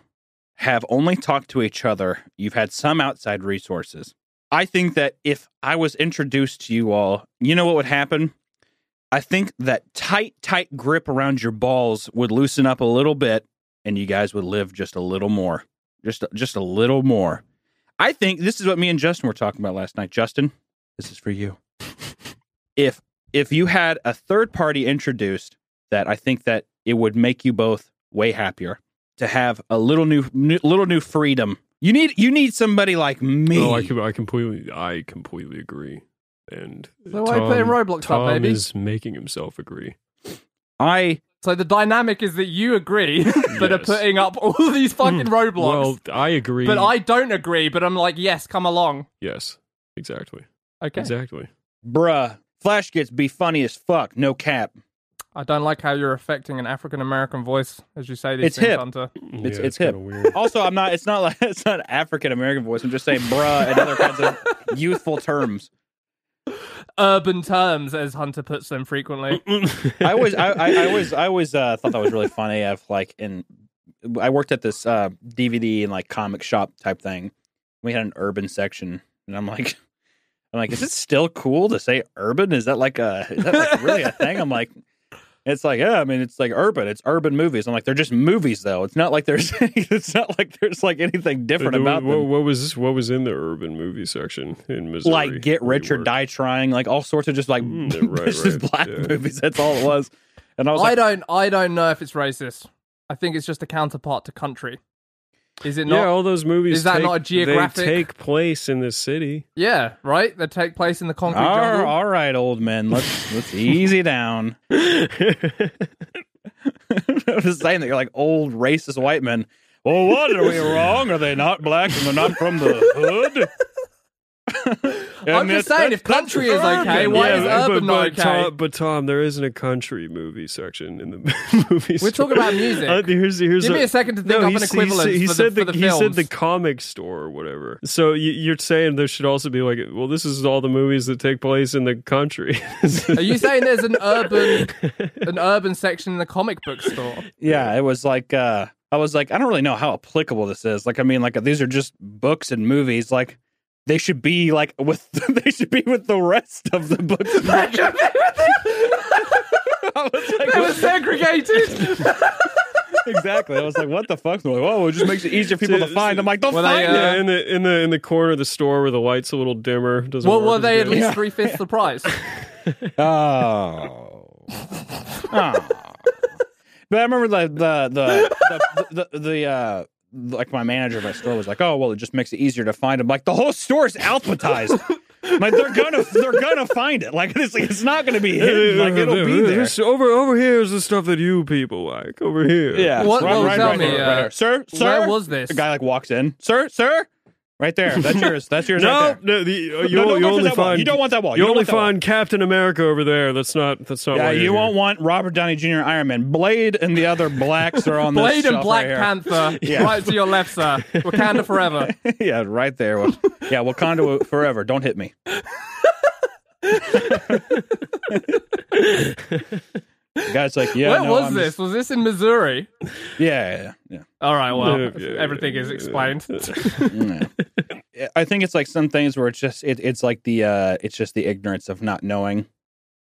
Speaker 2: have only talked to each other. You've had some outside resources. I think that if I was introduced to you all, you know what would happen? I think that tight, tight grip around your balls would loosen up a little bit and you guys would live just a little more. Just just a little more. I think this is what me and Justin were talking about last night. Justin, this is for you. if if you had a third party introduced that I think that it would make you both way happier to have a little new, new little new freedom. You need you need somebody like me.
Speaker 3: Oh, I, I completely, I completely agree. And
Speaker 1: So why are you putting Roblox up,
Speaker 3: Tom
Speaker 1: baby?
Speaker 3: is making himself agree.
Speaker 2: I
Speaker 1: So the dynamic is that you agree, but are putting up all these hmm. fucking roadblocks.
Speaker 3: Well, I agree.
Speaker 1: but I don't agree, but I'm like, yes, come along.
Speaker 3: yes, exactly,
Speaker 1: Okay.
Speaker 3: exactly.
Speaker 2: bruh, Flashgitz be funny as fuck, no cap.
Speaker 1: I don't like how you're affecting an African American voice as you say these
Speaker 2: It's
Speaker 1: things,
Speaker 2: hip.
Speaker 1: Hunter.
Speaker 2: Mm, it's-
Speaker 3: Yeah,
Speaker 2: it's hip.
Speaker 3: kinda weird.
Speaker 2: Also, I'm not. It's not like it's not African American voice. I'm just saying, bruh, and other kinds of youthful terms.
Speaker 1: Urban terms, as Hunter puts them frequently.
Speaker 2: I always, I, I, I always, I always uh, thought that was really funny. Of like, in I worked at this uh, DVD and like comic shop type thing. We had an urban section, and I'm like, I'm like, is it still cool to say urban? Is that like a, is that like really a thing? I'm like, it's like, yeah, I mean, it's like urban. It's urban movies. I'm like, they're just movies though. It's not like there's, it's not like there's like anything different about
Speaker 3: what,
Speaker 2: them.
Speaker 3: what was what was in the urban movie section in Missouri?
Speaker 2: Like get rich or die trying, like all sorts of just like
Speaker 3: Mm, yeah, right,
Speaker 2: just
Speaker 3: right,
Speaker 2: black
Speaker 3: yeah.
Speaker 2: movies. That's all it was. And I was
Speaker 1: I
Speaker 2: like,
Speaker 1: don't I don't know if it's racist. I think it's just a counterpart to country. Is it not?
Speaker 3: yeah, all those movies.
Speaker 1: Is that
Speaker 3: take,
Speaker 1: not a geographic-
Speaker 3: They take place in this city.
Speaker 1: Yeah, right? They take place in the concrete
Speaker 2: all,
Speaker 1: jungle.
Speaker 2: all right, old men, let's let's easy down. I'm just saying that you're like old racist white men. Well, what are we wrong? Are they not black and they're not from the hood?
Speaker 1: I'm just saying, if country is okay, why is
Speaker 3: but,
Speaker 1: urban
Speaker 3: but,
Speaker 1: not okay?
Speaker 3: Tom, but Tom, there isn't a country movie section in the movie.
Speaker 1: We're talking about music.
Speaker 3: Uh, here's, here's
Speaker 1: Give me a second to think
Speaker 3: no,
Speaker 1: of
Speaker 3: he
Speaker 1: an
Speaker 3: s- he
Speaker 1: equivalent
Speaker 3: s- He,
Speaker 1: for,
Speaker 3: said
Speaker 1: the, for the
Speaker 3: he said the comic store or whatever. So you, you're saying there should also be like, well, this is all the movies that take place in the country.
Speaker 1: Are you saying there's an urban an urban section in the comic book store?
Speaker 2: Yeah, it was like uh I was like, I don't really know how applicable this is. Like, I mean, like these are just books and movies. Like, they should be like with they should be with the rest of the books. and movies. I was like,
Speaker 1: They were segregated.
Speaker 2: exactly. I was like, what the fuck? They're like, oh, it just makes it easier for people to find. I'm like, don't
Speaker 1: Well, they,
Speaker 2: find
Speaker 1: uh,
Speaker 2: it.
Speaker 3: yeah, in the in the in the corner of the store where the light's a little dimmer. Doesn't
Speaker 1: well, were they at least
Speaker 2: Yeah.
Speaker 1: three fifths the price?
Speaker 2: Oh. oh. But I remember the the the the, the, the uh like my manager of my store was like, "Oh, well, it just makes it easier to find them." Like the whole store is alphabetized. like they're gonna they're gonna find it. Like it's it's not gonna be hidden. Like it'll be there.
Speaker 3: This- over over here is the stuff that you people like. Over here.
Speaker 2: Yeah.
Speaker 1: What-
Speaker 2: right,
Speaker 1: well,
Speaker 2: right,
Speaker 1: tell
Speaker 2: right,
Speaker 1: me,
Speaker 2: right,
Speaker 1: uh,
Speaker 2: right there. sir, sir.
Speaker 1: Where was this?
Speaker 2: the guy like walks in, sir, sir, right there. That's yours. That's yours.
Speaker 3: No,
Speaker 2: right there.
Speaker 3: no, the, you,
Speaker 2: No,
Speaker 3: you
Speaker 2: don't
Speaker 3: only
Speaker 2: that wall.
Speaker 3: find
Speaker 2: You don't want that wall.
Speaker 3: You,
Speaker 2: You
Speaker 3: only
Speaker 2: want wall.
Speaker 3: find Captain America over there. That's not. That's not.
Speaker 2: Yeah,
Speaker 3: why you're
Speaker 2: you
Speaker 3: here.
Speaker 2: won't want Robert Downey Jr. Iron Man. Blade and the other blacks are on this
Speaker 1: Blade and Black
Speaker 2: right.
Speaker 1: Panther,
Speaker 2: Yeah.
Speaker 1: right to your left, sir. Wakanda forever.
Speaker 2: yeah, right there. Yeah, Wakanda forever. Don't hit me. the guy's like, yeah,
Speaker 1: Where
Speaker 2: no,
Speaker 1: was
Speaker 2: I'm
Speaker 1: this?
Speaker 2: just-
Speaker 1: Was this in Missouri?
Speaker 2: yeah, yeah, yeah.
Speaker 1: All right, well,
Speaker 3: Yeah, yeah,
Speaker 1: everything
Speaker 3: yeah,
Speaker 1: is explained.
Speaker 2: Yeah. I think it's like some things where it's just it, it's like the uh it's just the ignorance of not knowing.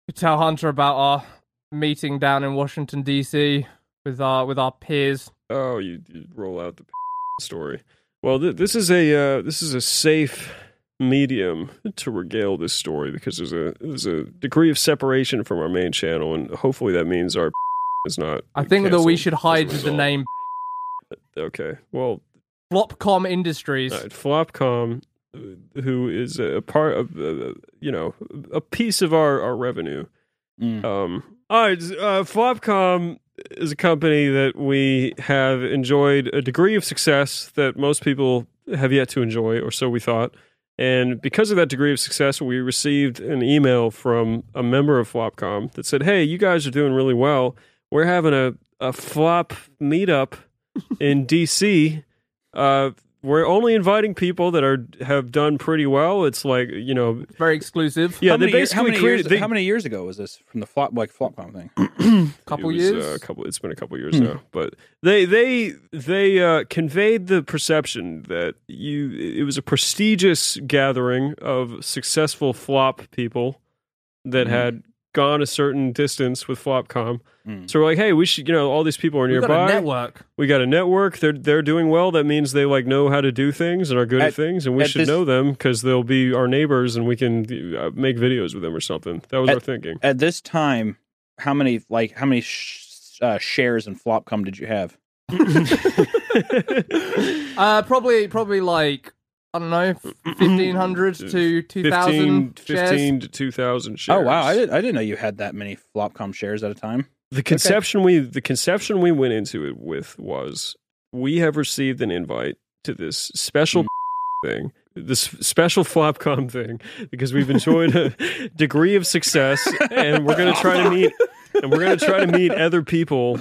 Speaker 1: We tell Hunter about our meeting down in Washington D.C. with our with our peers.
Speaker 3: Oh, you, you roll out the story. Well, th- this is a uh, this is a safe medium to regale this story because there's a there's a degree of separation from our main channel, and hopefully that means our is not.
Speaker 1: I think that we should hide the name
Speaker 3: Okay, well,
Speaker 1: Flopcom Industries.
Speaker 3: All right, Flopcom, uh, who is a part of, uh, you know, a piece of our, our revenue.
Speaker 2: Mm.
Speaker 3: Um, all right, uh, Flopcom is a company that we have enjoyed a degree of success that most people have yet to enjoy, or so we thought. And because of that degree of success, we received an email from a member of Flopcom that said, "Hey, you guys are doing really well. We're having a a flop meetup in DC. Uh, we're only inviting people that are have done pretty well. It's like you know,
Speaker 1: Very exclusive.
Speaker 3: yeah,
Speaker 2: how
Speaker 3: they
Speaker 2: many, year-
Speaker 3: basically
Speaker 2: how many
Speaker 3: created.
Speaker 2: years,
Speaker 3: they-
Speaker 2: how many years ago was this from the flop like Flopcom thing?
Speaker 1: Couple
Speaker 3: was,
Speaker 1: years.
Speaker 3: uh, a couple. It's been a couple years now, but they they they uh, conveyed the perception that you it was a prestigious gathering of successful flop people that
Speaker 2: Mhm.
Speaker 3: had gone a certain distance with Flopcom.
Speaker 2: Mm.
Speaker 3: So we're like, hey, we should, you know, all these people are
Speaker 1: We've got a
Speaker 3: nearby.
Speaker 1: network.
Speaker 3: We got a network. They're they're doing well. That means they like know how to do things and are good at,
Speaker 2: At-
Speaker 3: things, and we should
Speaker 2: this-
Speaker 3: know them because they'll be our neighbors, and we can uh, make videos with them or something. That was
Speaker 2: At-
Speaker 3: our thinking.
Speaker 2: At this time, how many like how many sh- uh, shares in Flopcom did you have?
Speaker 1: Uh, probably, probably like I don't know, fifteen hundred to two thousand
Speaker 3: 15,
Speaker 1: thousand shares.
Speaker 3: 15 to two thousand shares.
Speaker 2: Oh wow, I, did, I didn't know you had that many Flopcom shares at a time.
Speaker 3: The conception we the conception we went into it with was we have received an invite to this special mm. thing, this special Flopcom thing, because we've enjoyed a degree of success, and we're going to try to meet and we're going to try to meet other people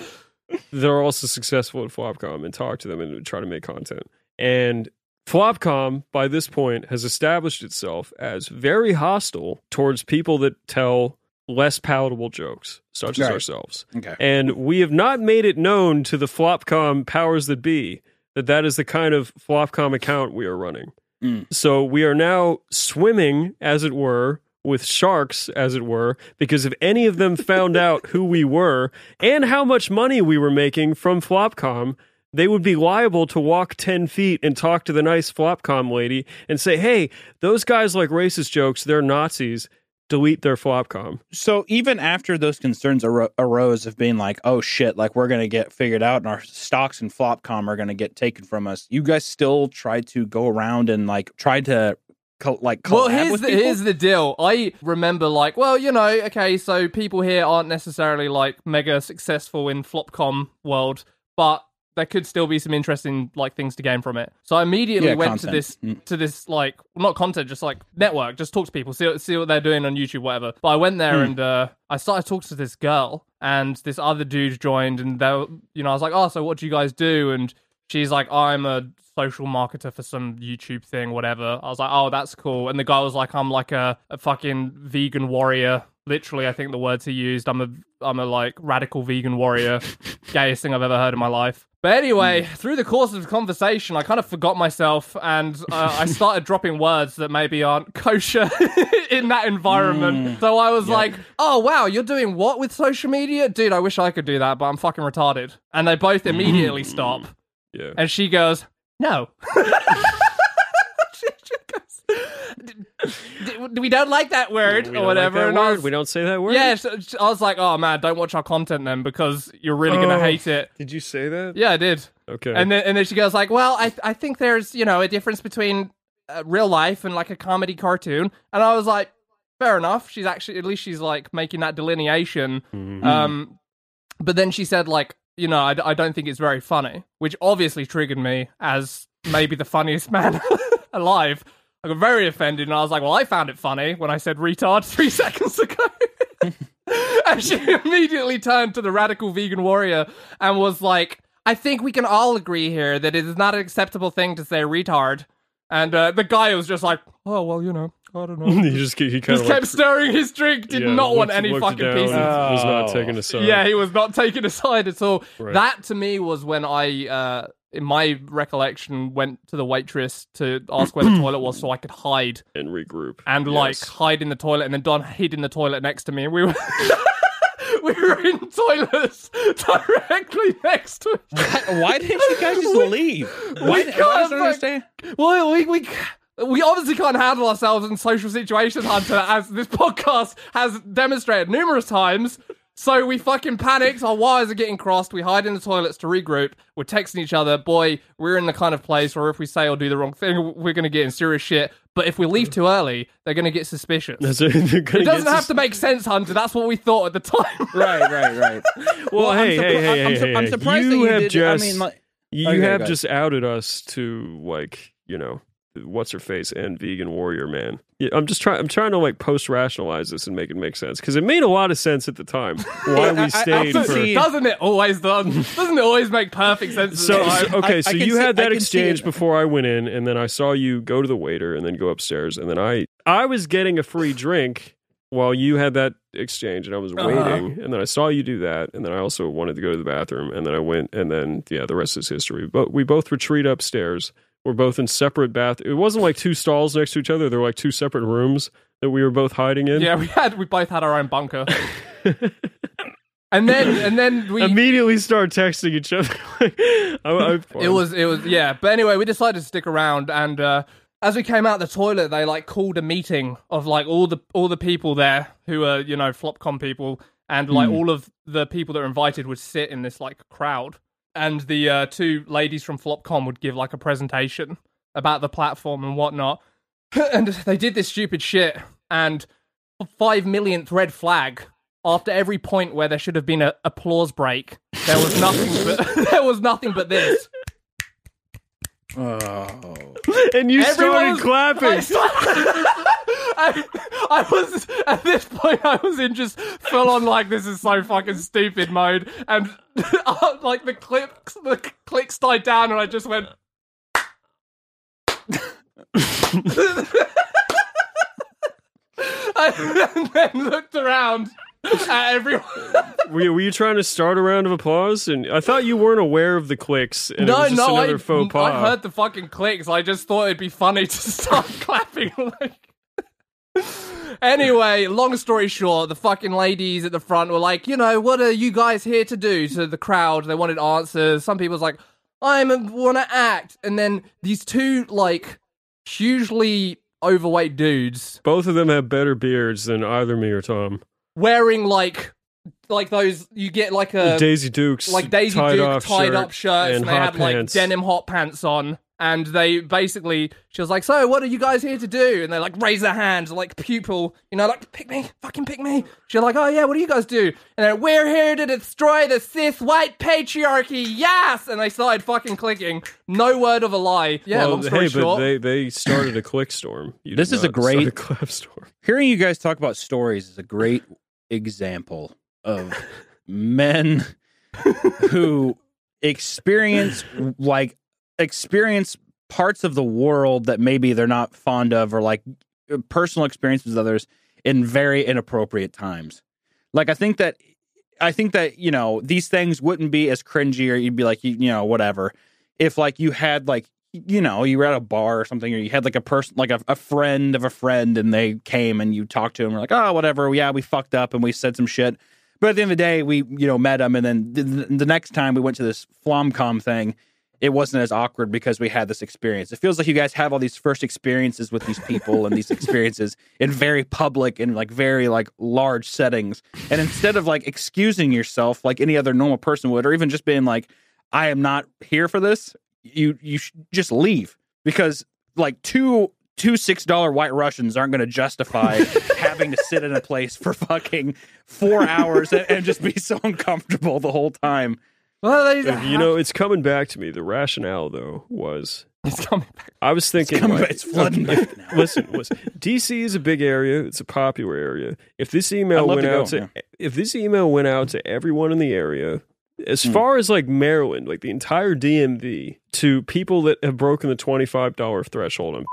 Speaker 3: that are also successful at Flopcom and talk to them and try to make content. And Flopcom, by this point, has established itself as very hostile towards people that tell less palatable jokes, such as
Speaker 2: Right.
Speaker 3: ourselves.
Speaker 2: Okay.
Speaker 3: And we have not made it known to the Flopcom powers that be that that is the kind of Flopcom account we are running.
Speaker 2: Mm.
Speaker 3: So we are now swimming, as it were, with sharks, as it were, because if any of them found out who we were and how much money we were making from Flopcom, they would be liable to walk 10 feet and talk to the nice Flopcom lady and say, hey, those guys like racist jokes, they're Nazis. Delete their Flopcom.
Speaker 2: So even after those concerns aro- arose of being like, oh shit, like we're gonna get figured out and our stocks and Flopcom are gonna get taken from us, you guys still tried to go around and like try to co- like collab
Speaker 1: Well, here's the,
Speaker 2: people?
Speaker 1: here's the deal. I remember, like, well, you know, okay, so people here aren't necessarily like mega successful in Flopcom world, but there could still be some interesting like things to gain from it. So I immediately
Speaker 2: Yeah,
Speaker 1: went
Speaker 2: content.
Speaker 1: to this
Speaker 2: Mm.
Speaker 1: to this like not content, just like network, just talk to people, see what- see what they're doing on YouTube, whatever. But I went there
Speaker 2: Hmm.
Speaker 1: and uh, I started talking to this girl, and this other dude joined, and they, were- you know, I was like, oh, so what do you guys do? And she's like, I'm a social marketer for some YouTube thing, whatever. I was like, oh, that's cool. And the guy was like, I'm like a, a fucking vegan warrior. Literally, I think the words he used. I'm a I'm a like radical vegan warrior, gayest thing I've ever heard in my life. But anyway, hmm. through the course of the conversation, I kind of forgot myself and uh, I started dropping words that maybe aren't kosher in that environment. Hmm. So I was like, "Oh wow, you're doing what with social media, dude? I wish I could do that, but I'm fucking retarded." And they both hmm. immediately stop.
Speaker 3: Yeah.
Speaker 1: And she goes, "No." she, she goes, "D- d- "We don't like that word or
Speaker 3: like
Speaker 1: whatever."
Speaker 3: that
Speaker 1: and I
Speaker 3: word.
Speaker 1: was-
Speaker 3: We don't say that word.
Speaker 1: yeah, so- I was like, "Oh man, don't watch our content then because you're really gonna
Speaker 3: Oh.
Speaker 1: hate it."
Speaker 3: Did you say that?
Speaker 1: Yeah, I did.
Speaker 3: Okay.
Speaker 1: And then and then she goes like, "Well, I I think there's you know a difference between uh, real life and like a comedy cartoon." And I was like, "Fair enough." She's actually at least she's like making that delineation.
Speaker 3: Mhm.
Speaker 1: Um, but then she said like, you know, I, I don't think it's very funny, which obviously triggered me as maybe the funniest man alive. I got very offended, and I was like, "Well, I found it funny when I said retard three seconds ago." and she immediately turned to the radical vegan warrior and was like, "I think we can all agree here that it is not an acceptable thing to say retard." And uh, the guy was just like, "Oh well, you know, I don't know."
Speaker 3: he just he kind
Speaker 1: just
Speaker 3: of
Speaker 1: kept stirring his drink. Did not want any fucking pieces.
Speaker 3: Was not
Speaker 2: Oh.
Speaker 3: taking a side.
Speaker 1: Yeah, he was not taking a side at all.
Speaker 3: Right.
Speaker 1: That to me was when I, uh, in my recollection, went to the waitress to ask where the toilet was so I could hide
Speaker 3: and regroup
Speaker 1: and like
Speaker 3: Yes.
Speaker 1: hide in the toilet. And then Don hid in the toilet next to me, and we were. We were in toilets directly next to each
Speaker 2: Why, why didn't you guys just leave? Why, why
Speaker 1: can't,
Speaker 2: does it
Speaker 1: like-
Speaker 2: stay?
Speaker 1: Well, we we we obviously can't handle ourselves in social situations, Hunter, as this podcast has demonstrated numerous times. So we fucking panicked. Our wires are getting crossed. We hide in the toilets to regroup. We're texting each other. Boy, we're in the kind of place where if we say or do the wrong thing, we're going to get in serious shit. But if we leave too early, they're going to get suspicious.
Speaker 3: That's it.
Speaker 1: It doesn't have
Speaker 3: sus-
Speaker 1: to make sense, Hunter. That's what we thought at the time.
Speaker 2: Right, right, right.
Speaker 3: Well,
Speaker 2: I'm
Speaker 3: hey,
Speaker 2: surpri-
Speaker 3: hey, hey,
Speaker 2: I'm,
Speaker 3: hey,
Speaker 2: su-
Speaker 3: hey,
Speaker 2: I'm surprised
Speaker 3: you
Speaker 2: that you
Speaker 3: have
Speaker 2: did.
Speaker 3: just
Speaker 2: I mean, like,
Speaker 3: you
Speaker 2: Okay,
Speaker 3: have just outed us to like you know what's her face and vegan warrior man. Yeah, I'm just trying. I'm trying to like post rationalize this and make it make sense because it made a lot of sense at the time why
Speaker 2: I-
Speaker 3: we
Speaker 2: I-
Speaker 3: stayed
Speaker 2: I
Speaker 3: for.
Speaker 2: see-
Speaker 1: doesn't it always done? Doesn't it always make perfect sense?
Speaker 3: So,
Speaker 1: at the
Speaker 3: so- okay,
Speaker 2: I-
Speaker 3: so
Speaker 2: I
Speaker 3: you
Speaker 2: see-
Speaker 3: had that exchange before I went in, and then I saw you go to the waiter and then go upstairs, and then I I was getting a free drink while you had that exchange, and I was
Speaker 1: Uh-huh.
Speaker 3: waiting, and then I saw you do that, and then I also wanted to go to the bathroom, and then I went, and then yeah, the rest is history. But we both retreat upstairs. We're both in separate bath. It wasn't like two stalls next to each other. There were like two separate rooms that we were both hiding in.
Speaker 1: Yeah, we had we both had our own bunker. and then and then we
Speaker 3: Immediately start texting each other. I, I,
Speaker 1: it was it was yeah. But anyway, we decided to stick around and uh as we came out the toilet, they like called a meeting of like all the all the people there who are, you know, Flopcom people and like all of the people that were invited would sit in this like crowd. And the uh, two ladies from Flopcom would give like a presentation about the platform and whatnot. and they did this stupid shit and five millionth red flag after every point where there should have been a applause break there was nothing but there was nothing but this
Speaker 2: Oh.
Speaker 3: and you
Speaker 1: Everyone
Speaker 3: started
Speaker 1: was-
Speaker 3: clapping.
Speaker 1: I, I was at this point I was in just full on like this is so fucking stupid mode and uh, like the clicks the clicks died down and I just went and then looked around at Uh, everyone.
Speaker 3: Were, were you trying to start a round of applause? And I thought you weren't aware of the clicks. And it
Speaker 1: no, no, I,
Speaker 3: faux pas.
Speaker 1: I heard the fucking clicks. I just thought it'd be funny to start clapping. Like, anyway, long story short, the fucking ladies at the front were like, you know, what are you guys here to do? To the crowd, they wanted answers. Some people was like, I'm want to act, and then these two like hugely overweight dudes
Speaker 3: Both of them have better beards than either me or Tom.
Speaker 1: Wearing like like those you get like a
Speaker 3: Daisy Dukes,
Speaker 1: like Daisy
Speaker 3: tied
Speaker 1: Duke
Speaker 3: off
Speaker 1: tied
Speaker 3: shirt
Speaker 1: up shirts, and,
Speaker 3: and
Speaker 1: they
Speaker 3: hot
Speaker 1: had like
Speaker 3: pants.
Speaker 1: denim hot pants on, and they basically she was like, "So, what are you guys here to do?" And they like raise their hands, like pupil, you know, like pick me, fucking pick me. She's like, "Oh yeah, what do you guys do?" And then we're here to destroy the cis white patriarchy, yes. And they started fucking clicking. No word of a lie. Yeah,
Speaker 3: well,
Speaker 1: long story
Speaker 3: hey,
Speaker 1: short.
Speaker 3: but they they started a click storm. You
Speaker 2: This is a
Speaker 3: not
Speaker 2: great-
Speaker 3: start a clap storm.
Speaker 2: Hearing you guys talk about stories is a great example of men who experience like experience parts of the world that maybe they're not fond of or like uh, personal experiences with others in very inappropriate times. Like I think that I think that, you know, these things wouldn't be as cringy or you'd be like, you, you know, whatever. If like you had like you know, you were at a bar or something, or you had like a person, like a, a friend of a friend, and they came and you talked to them, we're like, oh, whatever, yeah, we fucked up and we said some shit. But at the end of the day, we, you know, met them, and then the, the next time we went to this Flomcom thing, it wasn't as awkward because we had this experience. It feels like you guys have all these first experiences with these people and these experiences in very public and like very like large settings. And instead of like excusing yourself like any other normal person would, or even just being like, I am not here for this, you you sh- just leave because like two two six dollar white Russians aren't going to justify having to sit in a place for fucking four hours and, and just be so uncomfortable the whole time.
Speaker 1: well, they,
Speaker 3: Uh, You know, it's coming back to me. The rationale, though, was
Speaker 1: it's coming back.
Speaker 3: I was thinking,
Speaker 2: coming
Speaker 3: like,
Speaker 2: back- it's flooding
Speaker 3: okay,
Speaker 2: back now.
Speaker 3: listen, listen. DC is a big area. It's a popular area. If this email went
Speaker 2: to go,
Speaker 3: out to, if this email went out to everyone in the area, as
Speaker 2: Hmm.
Speaker 3: far as like Maryland, like the entire DMV, to people that have broken the twenty five dollar threshold, on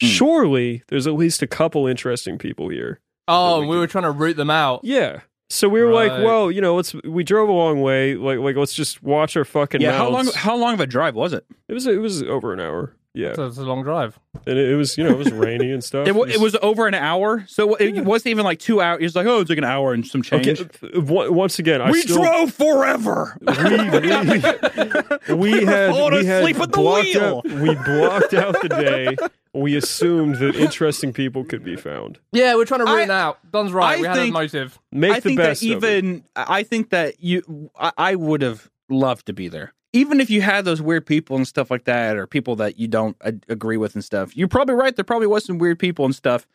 Speaker 2: Hmm.
Speaker 3: surely there's at least a couple interesting people here.
Speaker 1: Oh,
Speaker 3: we
Speaker 1: we were trying to root them out.
Speaker 3: Yeah. So we were like,
Speaker 1: Right.
Speaker 3: well, you know, let's we drove a long way, like like let's just watch our fucking
Speaker 2: Yeah, how long how long of a drive was it?
Speaker 3: It was it was over an hour. Yeah,
Speaker 1: So it's a long drive.
Speaker 3: and it, it was you know it was rainy and stuff.
Speaker 2: It, wa- it was over an hour, so it
Speaker 3: Yeah.
Speaker 2: wasn't even like two hours. It was like, oh, it's like an hour and some change.
Speaker 3: okay. Once again, I
Speaker 2: we
Speaker 3: still,
Speaker 2: drove forever.
Speaker 3: We, we, we had we had
Speaker 2: at the
Speaker 3: blocked
Speaker 2: wheel.
Speaker 3: out, we blocked out the day. We assumed that interesting people could be found.
Speaker 1: Yeah, we're trying to root
Speaker 2: I-
Speaker 1: it out. Don's right.
Speaker 2: I
Speaker 1: we had a motive.
Speaker 3: Make
Speaker 2: I
Speaker 3: the
Speaker 2: think
Speaker 3: best
Speaker 2: that
Speaker 3: of it.
Speaker 2: even I think that you I, I would have loved to be there. Even if you had those weird people and stuff like that, or people that you don't uh, agree with and stuff, you're probably right. There probably was some weird people and stuff.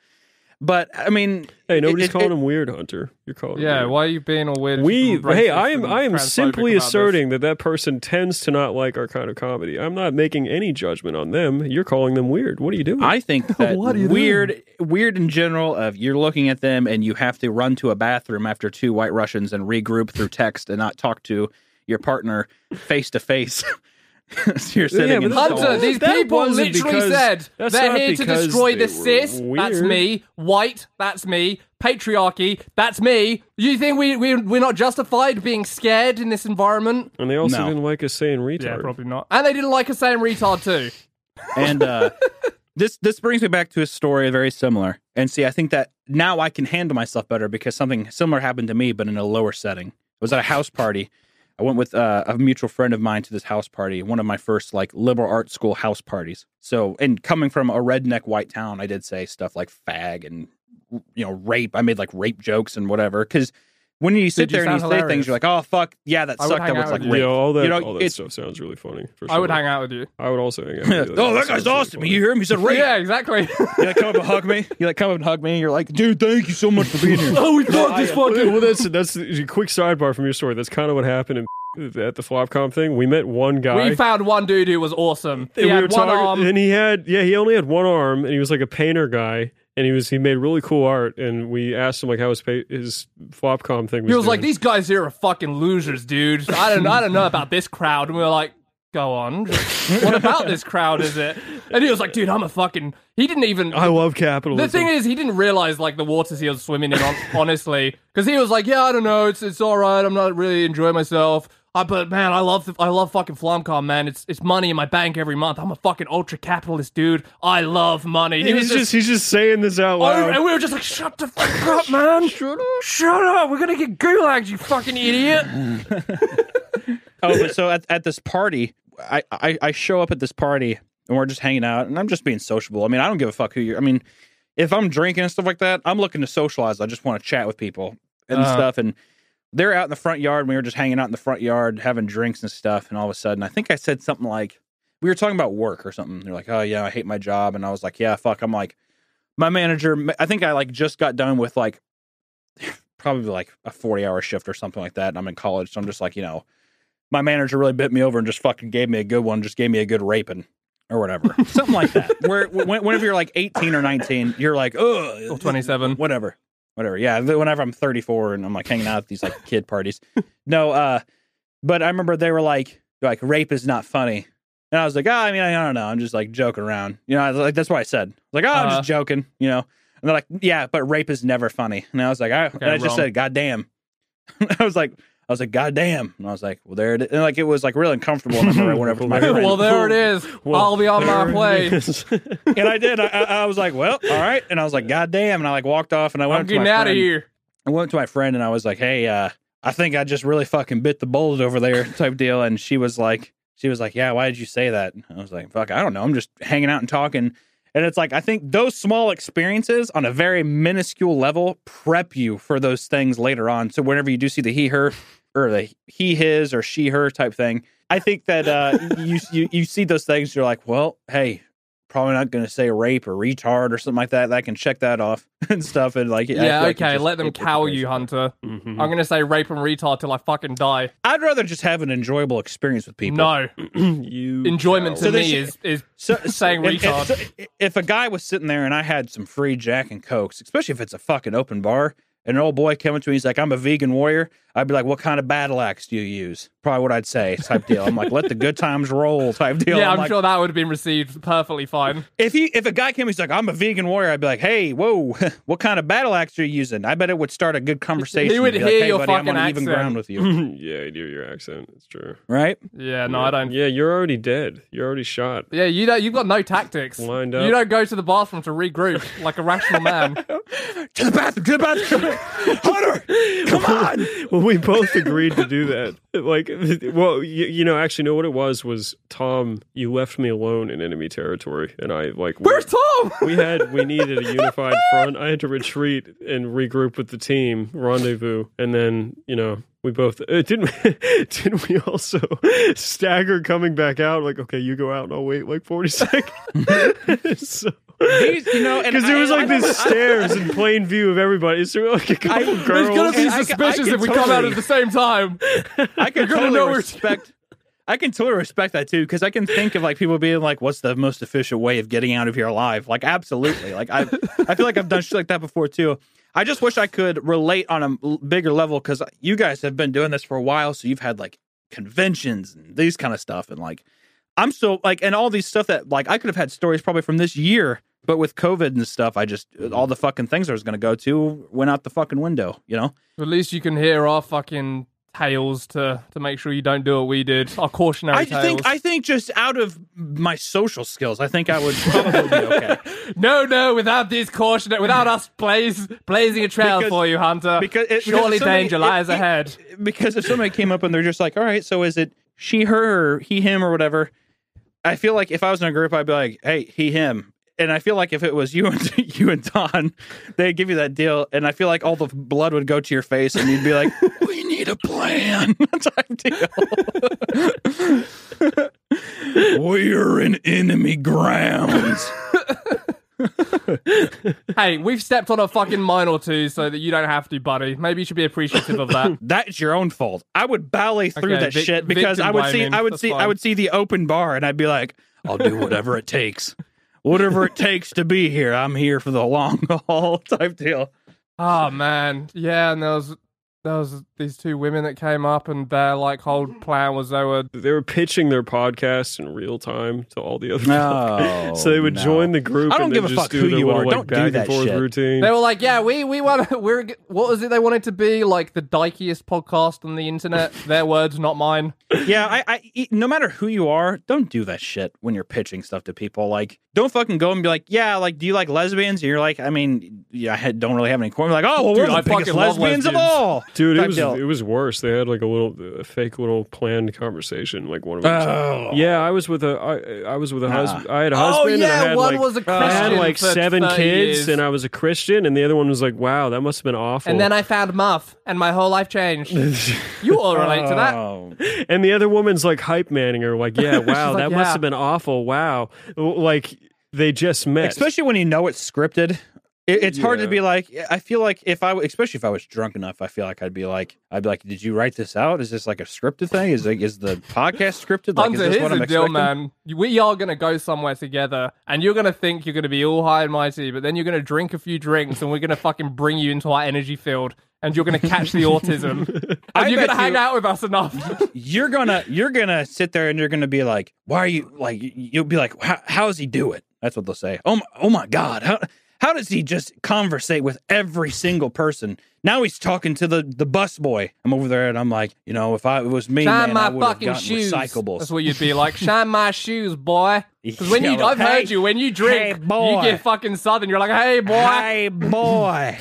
Speaker 2: But I mean,
Speaker 3: Hey, nobody's
Speaker 2: it-
Speaker 3: calling
Speaker 2: it-
Speaker 3: him weird, Hunter. You're calling him
Speaker 1: Yeah,
Speaker 3: weird.
Speaker 1: why are you being a weird?
Speaker 3: We
Speaker 1: racist
Speaker 3: hey, I am I am simply
Speaker 1: about this?
Speaker 3: asserting that that person tends to not like our kind of comedy. I'm not making any judgment on them. You're calling them weird. What are you doing?
Speaker 2: I think that
Speaker 1: What are you
Speaker 2: weird, weird in general. Of you're looking at them and you have to run to a bathroom after two white Russians and regroup through text and not talk to your partner face to face. So You're sitting
Speaker 3: Yeah,
Speaker 2: in the
Speaker 3: that's-
Speaker 1: Hunter, these
Speaker 3: That
Speaker 1: people
Speaker 3: wasn't
Speaker 1: literally
Speaker 3: because-
Speaker 1: said
Speaker 3: that's
Speaker 1: they're
Speaker 3: not
Speaker 1: here to
Speaker 3: because
Speaker 1: destroy
Speaker 3: they
Speaker 1: the
Speaker 3: were
Speaker 1: cis. That's
Speaker 3: weird.
Speaker 1: me. White. That's me. Patriarchy. That's me. You think we, we we're not justified being scared in this environment?
Speaker 3: and they also
Speaker 2: No.
Speaker 3: didn't like us saying retard.
Speaker 1: Yeah, Probably not. And they didn't like us saying retard too.
Speaker 2: and uh, this this brings me back to a story very similar. And see, I think that now I can handle myself better because something similar happened to me, but in a lower setting. I was at a house party. I went with uh, a mutual friend of mine to this house party, one of my first like liberal arts school house parties. So, and coming from a redneck white town, I did say stuff like fag and you know rape. I made like rape jokes and whatever because. When you sit
Speaker 1: Dude, you
Speaker 2: there and you
Speaker 1: sound
Speaker 2: say things, you're like, "Oh fuck, yeah, that
Speaker 1: I
Speaker 2: sucked."
Speaker 1: hang
Speaker 2: That was like
Speaker 1: with.
Speaker 3: Yeah, all that
Speaker 2: You know,
Speaker 3: all that stuff sounds really funny. For sure.
Speaker 1: I would hang out with you.
Speaker 3: I would also hang out. with you.
Speaker 2: oh, that guy's
Speaker 3: really
Speaker 2: awesome.
Speaker 3: funny.
Speaker 2: You hear him? He said rape.
Speaker 1: Yeah, exactly.
Speaker 2: You like come up and hug me. You like come up and hug me. And you're like, dude, thank you so much for being here.
Speaker 1: oh, we
Speaker 3: No, I- well, that's that's a quick sidebar from your story. That's kind of what happened in, at the Flopcom thing. We met one guy.
Speaker 1: we found one dude who was awesome. He
Speaker 3: and we
Speaker 1: had
Speaker 3: were
Speaker 1: one
Speaker 3: talking,
Speaker 1: arm.
Speaker 3: and he had yeah, he only had one arm, and he was like a painter guy, and he was he made really cool art. And we asked him like how his pa- his Flopcom thing was.
Speaker 1: He was like, "These guys here are fucking losers, dude. I don't, I don't know about this crowd." And we were like, "Go on. what about this crowd? Is it?" And he was like, "Dude, I'm a fucking." He didn't even.
Speaker 3: I love capitalism.
Speaker 1: the thing is, he didn't realize like the waters he was swimming in. Honestly, because he was like, "Yeah, I don't know. It's it's all right. I'm not really enjoying myself." Uh, but man, I love I love fucking Flomcom, man. It's it's money in my bank every month. I'm a fucking ultra capitalist, dude. I love money. He
Speaker 3: he's
Speaker 1: was
Speaker 3: just he's just saying this out
Speaker 1: Oh,
Speaker 3: loud.
Speaker 1: and we were just like, shut the fuck up, man. Shut up. Shut up. We're going to get gulags, you fucking idiot.
Speaker 2: oh, but so at, at this party, I, I I show up at this party and we're just hanging out, and I'm just being sociable. I mean, I don't give a fuck who you're. I mean, if I'm drinking and stuff like that, I'm looking to socialize. I just want to chat with people and
Speaker 1: Uh-huh.
Speaker 2: stuff. And they're out in the front yard. And we were just hanging out in the front yard having drinks and stuff. And all of a sudden, I think I said something like, we were talking about work or something. They're like, "Oh yeah, I hate my job," and I was like, "Yeah, fuck." I'm like, my manager. I think I like just got done with like probably like a 40 hour shift or something like that. And I'm in college, so I'm just like, you know, my manager really bit me over and just fucking gave me a good one, just gave me a good raping or whatever, something like that. Where whenever you're like 18 or 19, you're like, oh,
Speaker 1: 27.
Speaker 2: whatever, whatever. Yeah, whenever I'm 34 and I'm like hanging out at these like kid parties. No, uh, but I remember they were like, like rape is not funny. And I was like, oh, I mean, I don't know. I'm just like joking around. You know, I was like that's what I said. I like, oh, I'm
Speaker 1: Uh-huh.
Speaker 2: just joking, you know. And they're like, yeah, but rape is never funny. And I was like, I, and I just
Speaker 1: wrong.
Speaker 2: said, God damn. I was like, I was like, God damn. And I was like, well, there it is. And like, it was like really uncomfortable. And I remember went over to my
Speaker 3: Well,
Speaker 2: friend.
Speaker 1: well, there it is.
Speaker 3: Well,
Speaker 1: I'll be on my
Speaker 3: there
Speaker 1: way.
Speaker 2: and I did. I, I, I was like, well, all right. And I was like, God damn. And I like walked off and I went
Speaker 1: I'm
Speaker 2: up to my
Speaker 1: getting out of here.
Speaker 2: I went to my friend and I was like, "Hey, uh, I think I just really fucking bit the bullet over there," type deal. And she was like, "She was like, yeah, why did you say that?" And I was like, "Fuck, I don't know. I'm just hanging out and talking." And it's like I think those small experiences on a very minuscule level prep you for those things later on. So whenever you do see the he her or the he his or she her type thing, I think that uh, you you you see those things, you're like, well, hey. Probably not going to say rape or retard or something like that. I can check that off and stuff. And like,
Speaker 1: Yeah,
Speaker 2: like
Speaker 1: okay, let them
Speaker 2: it- it
Speaker 1: cow you, Hunter.
Speaker 3: Mhm.
Speaker 1: I'm gonna say rape and retard till I fucking die.
Speaker 2: I'd rather just have an enjoyable experience with people.
Speaker 1: No,
Speaker 3: you
Speaker 1: enjoyment to
Speaker 2: So
Speaker 1: me is is
Speaker 2: so,
Speaker 1: saying
Speaker 2: if,
Speaker 1: retard.
Speaker 2: If, so if a guy was sitting there and I had some free Jack and Cokes, especially if it's a fucking open bar, and an old boy came up to me, he's like, "I'm a vegan warrior." I'd be like, "What kind of battle axe do you use?" Probably what I'd say, type deal. I'm like, "Let the good times roll," type deal.
Speaker 1: yeah, I'm
Speaker 2: like,
Speaker 1: sure that would have been received perfectly fine.
Speaker 2: If he if a guy came, he's like, "I'm a vegan warrior," I'd be like, "Hey, whoa, what kind of battle axe are you using?" I bet it would start a good conversation.
Speaker 1: He would
Speaker 2: Be like,
Speaker 1: hear
Speaker 2: hey,
Speaker 1: your
Speaker 2: buddy, I'm
Speaker 1: fucking
Speaker 2: on even
Speaker 1: accent.
Speaker 2: ground with you,
Speaker 3: yeah, I do your accent. It's true.
Speaker 2: right?
Speaker 1: Yeah, no,
Speaker 3: yeah.
Speaker 1: I don't.
Speaker 3: Yeah, you're already dead. You're already shot.
Speaker 1: Yeah, you don't. You've got no tactics.
Speaker 3: Lined up.
Speaker 1: You don't go to the bathroom to regroup like a rational man.
Speaker 2: to the bathroom, to the bathroom, Hunter, come on.
Speaker 3: We both agreed to do that. Like, well, you, you know, actually, know what it was was Tom. You left me alone in enemy territory, and I like. we-
Speaker 1: Where's Tom?
Speaker 3: we had we needed a unified front. I had to retreat and regroup with the team, rendezvous, and then you know we both uh, didn't didn't we also stagger coming back out? Like, okay, you go out and I'll wait like forty seconds. so,
Speaker 2: These, you know,
Speaker 3: because there
Speaker 2: I-
Speaker 3: was like
Speaker 2: I-
Speaker 3: these stairs in plain view of everybody. Is there like a couple
Speaker 2: I-
Speaker 3: girls?
Speaker 1: There's gonna be
Speaker 2: And I I
Speaker 1: suspicious
Speaker 2: can
Speaker 1: if we come out at the same time.
Speaker 2: I can totally
Speaker 1: know
Speaker 2: respect. I can totally respect that too because I can think of like people being like, "What's the most efficient way of getting out of here alive?" Like, absolutely. Like, I I feel like I've done shit like that before too. I just wish I could relate on a bigger level because you guys have been doing this for a while, so you've had like conventions and these kind of stuff, and like I'm so like, and all these stuff that like I could have had stories probably from this year, but with COVID and stuff, I just uh, all mm-hmm. the fucking things I was going to go to went out the fucking window. You know.
Speaker 1: At least you can hear our fucking tales to to make sure you don't do what we did. Our cautionary
Speaker 2: I
Speaker 1: tales.
Speaker 2: think I think just out of my social skills, I think I would probably be okay.
Speaker 1: no, no, without these cautionary, without us blaze, blazing a trail
Speaker 2: Because-
Speaker 1: for you, Hunter.
Speaker 2: Because it, because
Speaker 1: surely
Speaker 2: somebody-
Speaker 1: danger lies
Speaker 2: it-
Speaker 1: ahead.
Speaker 2: Because if somebody came up and they're just like, "All right, so is it she, her, or he, him, or whatever?" I feel like if I was in a group, I'd be like, "Hey, he, him." And I feel like if it was you and you and Don, they'd give you that deal, and I feel like all the blood would go to your face, and you'd be like, "We need a plan." type deal. We're in enemy grounds.
Speaker 1: hey, we've stepped on a fucking mine or two so that you don't have to, buddy. Maybe you should be appreciative of that.
Speaker 2: That's your own fault. I would ballet through
Speaker 1: Okay,
Speaker 2: that
Speaker 1: vic-
Speaker 2: shit because I would see. I would
Speaker 1: That's
Speaker 2: see I would see the open bar and I'd be like, I'll do whatever it takes. Whatever it takes to be here. I'm here for the long haul type deal.
Speaker 1: oh man, yeah. And there was there was these two women that came up, and their like whole plan was they were
Speaker 3: they were pitching their podcast in real time to all the other
Speaker 2: No,
Speaker 3: podcasts. so they would
Speaker 2: no.
Speaker 3: join the group.
Speaker 2: I don't
Speaker 3: and
Speaker 2: give a fuck who you are.
Speaker 3: Like,
Speaker 2: Don't do
Speaker 3: back
Speaker 2: that
Speaker 3: and forth
Speaker 2: shit.
Speaker 3: routine.
Speaker 1: They were like, yeah, we we want we're what was it they wanted to be like the dykiest podcast on the internet. Their words, not mine.
Speaker 2: Yeah, I, I e- no matter who you are, don't do that shit when you're pitching stuff to people. Like, don't fucking go and be like, yeah, like, do you like lesbians? And you're like, I mean, yeah, I don't really have any. Like, oh, well,
Speaker 1: Dude,
Speaker 2: we're the
Speaker 1: I
Speaker 2: biggest
Speaker 1: fucking love
Speaker 2: lesbians, of all.
Speaker 3: Dude, it was
Speaker 2: deal.
Speaker 3: it was worse. They had like a little a fake little planned conversation. Like one of them. said,
Speaker 2: Oh.
Speaker 3: Yeah, I was with a I, I was with a
Speaker 2: Nah.
Speaker 3: husband. I had a
Speaker 1: Oh
Speaker 3: husband. and I
Speaker 1: yeah,
Speaker 3: had
Speaker 1: one
Speaker 3: like,
Speaker 1: was a Christian.
Speaker 3: I had like seven kids,
Speaker 1: years.
Speaker 3: and I was a Christian, and the other one was like, "Wow, that must have been awful."
Speaker 1: And then I found Muff, and my whole life changed. You all relate to that.
Speaker 2: Oh.
Speaker 3: and the other woman's like hype manning her, like, "Yeah, wow,
Speaker 1: like,
Speaker 3: that
Speaker 1: "Yeah."
Speaker 3: must have been awful. Wow, like they just met."
Speaker 2: especially when you know it's scripted. It, it's hard to be like. I feel like if I, especially if I was drunk enough, I feel like I'd be like, I'd be like, did you write this out? Is this like a scripted thing? Is like, is the podcast scripted? Like, is this what I'm
Speaker 1: the deal,
Speaker 2: expecting?
Speaker 1: man. We are gonna go somewhere together, and you're gonna think you're gonna be all high and mighty, but then you're gonna drink a few drinks, and we're gonna fucking bring you into our energy field, and you're gonna catch the autism, and
Speaker 2: I
Speaker 1: you're gonna hang out with us enough.
Speaker 2: You're gonna, you're gonna sit there and you're gonna be like, why are you like? You'll be like, how, how does he do it? That's what they'll say. Oh, my, oh my God, how how does he just conversate with every single person? Now he's talking to the the bus boy. I'm over there and I'm like, you know, if I it was me,
Speaker 1: Shine
Speaker 2: man, I
Speaker 1: my
Speaker 2: would have
Speaker 1: fucking
Speaker 2: gotten
Speaker 1: shoes.
Speaker 2: recyclables.
Speaker 1: That's what you'd be like. Shine my shoes, boy. Because when
Speaker 2: Yeah,
Speaker 1: you,
Speaker 2: like,
Speaker 1: I've heard you. When you drink,
Speaker 2: hey,
Speaker 1: you get fucking southern. You're like, hey, boy.
Speaker 2: Hey, boy,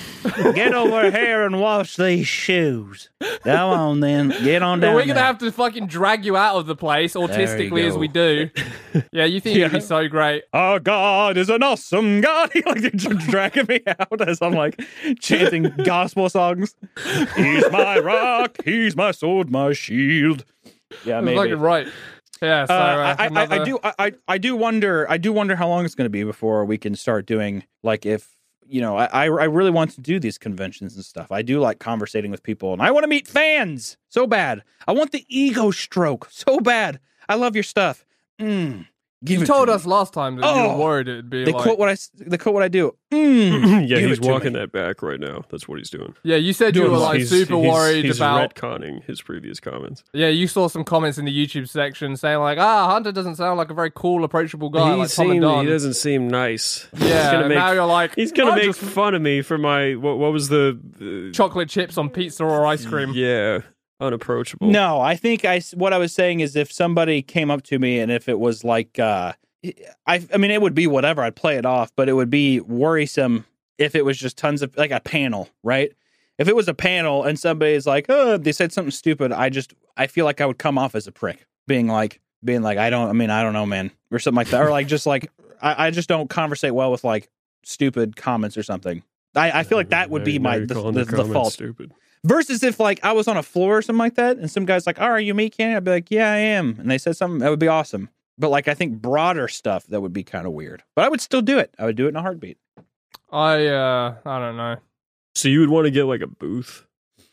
Speaker 2: get over here and wash these shoes. Come on, then. Get on
Speaker 1: But
Speaker 2: down.
Speaker 1: we're gonna
Speaker 2: there.
Speaker 1: have to fucking drag you out of the place, autistically as we do. Yeah, you think you'd be so great.
Speaker 2: Our God is an awesome God. He like they're just dragging me out as I'm like chanting gospel songs. He's my rock. He's my sword, my shield. Yeah, maybe.
Speaker 1: fucking right. Yeah, so
Speaker 2: Uh,
Speaker 1: uh,
Speaker 2: I, I, I do I, I do wonder I do wonder how long it's going to be before we can start doing like if you know I I I really want to do these conventions and stuff. I do like conversating with people and I want to meet fans so bad. I want the ego stroke so bad. I love your stuff. Mm, give
Speaker 1: You told
Speaker 2: to
Speaker 1: us
Speaker 2: me.
Speaker 1: last time that you
Speaker 2: Oh,
Speaker 1: were worried it'd be
Speaker 2: They
Speaker 1: like.
Speaker 2: quote what I s- they quote what I do. Mm,
Speaker 3: yeah, he's walking
Speaker 2: me.
Speaker 3: that back right now. That's what he's doing.
Speaker 1: yeah, you said you were like
Speaker 3: he's,
Speaker 1: super
Speaker 3: he's-
Speaker 1: worried
Speaker 3: he's
Speaker 1: about.
Speaker 3: retconning his previous comments.
Speaker 1: Yeah, you saw some comments in the YouTube section saying like, "Ah, Hunter doesn't sound like a very cool, approachable guy
Speaker 3: he,
Speaker 1: like
Speaker 3: seemed, he doesn't seem nice.
Speaker 1: yeah,
Speaker 3: he's gonna make
Speaker 1: now you're like,
Speaker 3: he's gonna
Speaker 1: "I
Speaker 3: make
Speaker 1: just-
Speaker 3: fun of me for my what? What was the? the
Speaker 1: chocolate chips on pizza or ice cream.
Speaker 3: yeah, unapproachable.
Speaker 2: No, I think I what I was saying is if somebody came up to me and if it was like uh I I mean it would be whatever I'd play it off, but it would be worrisome if it was just tons of like a panel, right? If it was a panel and somebody's like, "Oh, they said something stupid," I just I feel like I would come off as a prick, being like being like, "I don't I mean, I don't know, man." Or something like that or like just like I, I just don't conversate well with like stupid comments or something. I, I feel like that would be my the, the,
Speaker 3: the
Speaker 2: the fault.
Speaker 3: Stupid.
Speaker 2: Versus if like I was on a floor or something like that, and some guy's like, "Oh, are you me, Kenny?" I'd be like, "Yeah, I am," and they said something that would be awesome. But like, I think broader stuff that would be kind of weird. But I would still do it. I would do it in a heartbeat.
Speaker 1: I uh, I don't know.
Speaker 3: So you would want to get like a booth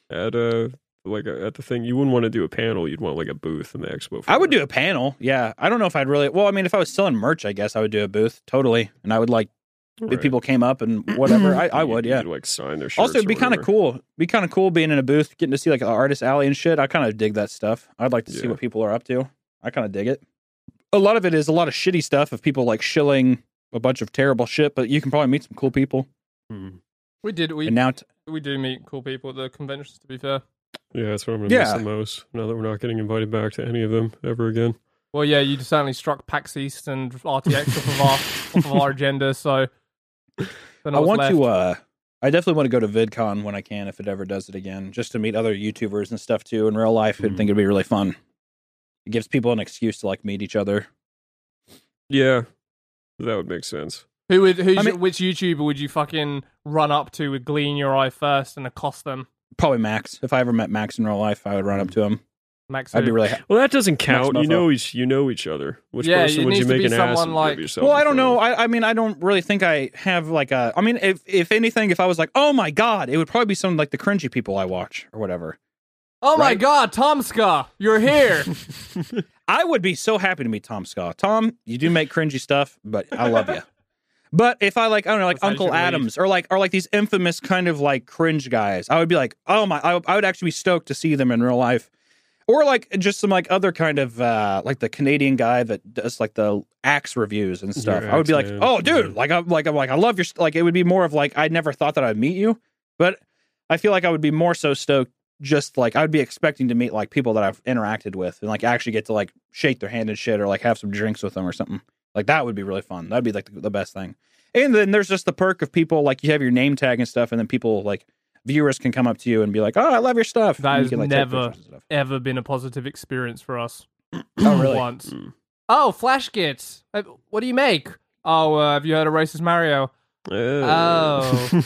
Speaker 3: at a like a, at the thing. You wouldn't want to do a panel. You'd want like a booth in the expo.
Speaker 2: I would
Speaker 3: floor.
Speaker 2: do a panel. Yeah, I don't know if I'd really. Well, I mean, if I was selling merch, I guess I would do a booth totally, and I would like if people came up and whatever. I, I would, yeah.
Speaker 3: you'd, like sign their shirts.
Speaker 2: Also, it'd be kind of cool. Be kind of cool being in a booth, getting to see like the artist alley and shit. I kind of dig that stuff. I'd like to see
Speaker 3: Yeah.
Speaker 2: what people are up to. I kind of dig it. A lot of it is a lot of shitty stuff of people like shilling a bunch of terrible shit, but you can probably meet some cool people.
Speaker 3: Hmm.
Speaker 1: We did we
Speaker 2: and now, t-
Speaker 1: we do meet cool people at the conventions. To be fair,
Speaker 3: Yeah, that's what I'm gonna
Speaker 2: Yeah.
Speaker 3: miss the most. Now that we're not getting invited back to any of them ever again.
Speaker 1: well, yeah, you certainly struck PAX East and RTX off of our off of our agenda. So then
Speaker 2: I
Speaker 1: what's
Speaker 2: want
Speaker 1: left?
Speaker 2: to. uh I definitely want to go to VidCon when I can, if it ever does it again, just to meet other YouTubers and stuff too in real life. I
Speaker 3: Mhm.
Speaker 2: think it'd be really fun. It gives people an excuse to like meet each other.
Speaker 3: Yeah, that would make sense.
Speaker 1: Who would who's
Speaker 2: I
Speaker 1: your-
Speaker 2: mean-
Speaker 1: which YouTuber would you fucking run up to with glee in your eye first and accost them?
Speaker 2: Probably Max. If I ever met Max in real life, I would run up to him.
Speaker 1: Max,
Speaker 2: I'd be
Speaker 1: who?
Speaker 2: really.
Speaker 3: Well, that doesn't count. You know each. You know each other. Which
Speaker 1: Yeah,
Speaker 3: person would you make
Speaker 1: be
Speaker 3: an ass
Speaker 1: someone
Speaker 3: of
Speaker 1: like-
Speaker 3: yourself?
Speaker 2: Well, I don't know. I, I mean, I don't really think I have like a. I mean, if if anything, if I was like, oh my god, it would probably be some like the cringy people I watch or whatever.
Speaker 1: Oh my? God, TomSka, you're here.
Speaker 2: I would be so happy to meet Tom Scott. Tom, you do make cringy stuff, but I love you. But if I like, I don't know, like
Speaker 1: That's
Speaker 2: Uncle
Speaker 1: should lead.
Speaker 2: Adams or like or like these infamous kind of like cringe guys, I would be like, oh my, I, I would actually be stoked to see them in real life. Or like just some like other kind of uh like the Canadian guy that does like the axe reviews and stuff.
Speaker 3: Yeah,
Speaker 2: I would be like,
Speaker 3: Man.
Speaker 2: oh dude, like I'm like I'm like I love your st-. like it would be more of like I never thought that I'd meet you, but I feel like I would be more so stoked just like I would be expecting to meet like people that I've interacted with and like actually get to like shake their hand and shit or like have some drinks with them or something. Like that would be really fun. That'd be like the, the best thing. And then there's just the perk of people like you have your name tag and stuff, and then people like viewers can come up to you and be like, "Oh, I love your stuff."
Speaker 1: That
Speaker 2: And
Speaker 1: has
Speaker 2: can, like,
Speaker 1: never-
Speaker 2: pictures and stuff.
Speaker 1: Ever been a positive experience for us?
Speaker 2: Oh, really?
Speaker 1: Once.
Speaker 3: Mm.
Speaker 1: Oh, Flashgitz. Uh, What do you make? Oh, uh, have you heard of Racist Mario?
Speaker 3: Oh.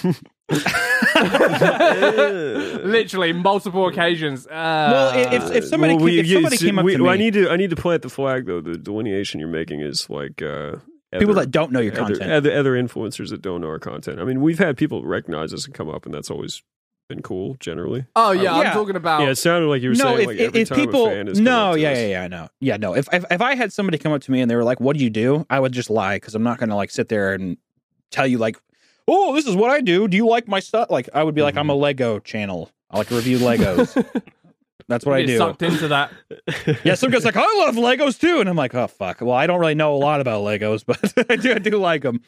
Speaker 1: Literally multiple occasions. Uh,
Speaker 2: Well, if- if somebody
Speaker 3: Well,
Speaker 2: came- if somebody
Speaker 3: see,
Speaker 2: came up
Speaker 3: we-
Speaker 2: to me-
Speaker 3: I need to I need to plant the flag though. The delineation you're making is like uh,
Speaker 2: People
Speaker 3: other-
Speaker 2: that don't know your
Speaker 3: other,
Speaker 2: content.
Speaker 3: Other, other influencers that don't know our content. I mean, we've had people recognize us and come up, and that's always been cool. Generally,
Speaker 1: oh yeah,
Speaker 2: Yeah.
Speaker 1: I'm talking about.
Speaker 3: yeah. It sounded like you were
Speaker 2: no,
Speaker 3: saying
Speaker 2: if,
Speaker 3: like
Speaker 2: if,
Speaker 3: every
Speaker 2: if
Speaker 3: time
Speaker 2: people,
Speaker 3: a fan has come
Speaker 2: no, yeah, yeah, yeah, I know, yeah, no. If, if if I had somebody come up to me and they were like, "What do you do?" I would just lie because I'm not going to like sit there and tell you like, "Oh, this is what I do. Do you like my stuff?" Like I would be like, "I'm a mm-hmm. Lego channel. I like to review Legos. That's what I
Speaker 1: Get
Speaker 2: do."
Speaker 1: sucked into that.
Speaker 2: Yeah, some guys like, "I love Legos too," and I'm like, "Oh fuck." Well, I don't really know a lot about Legos, but I do I do like them.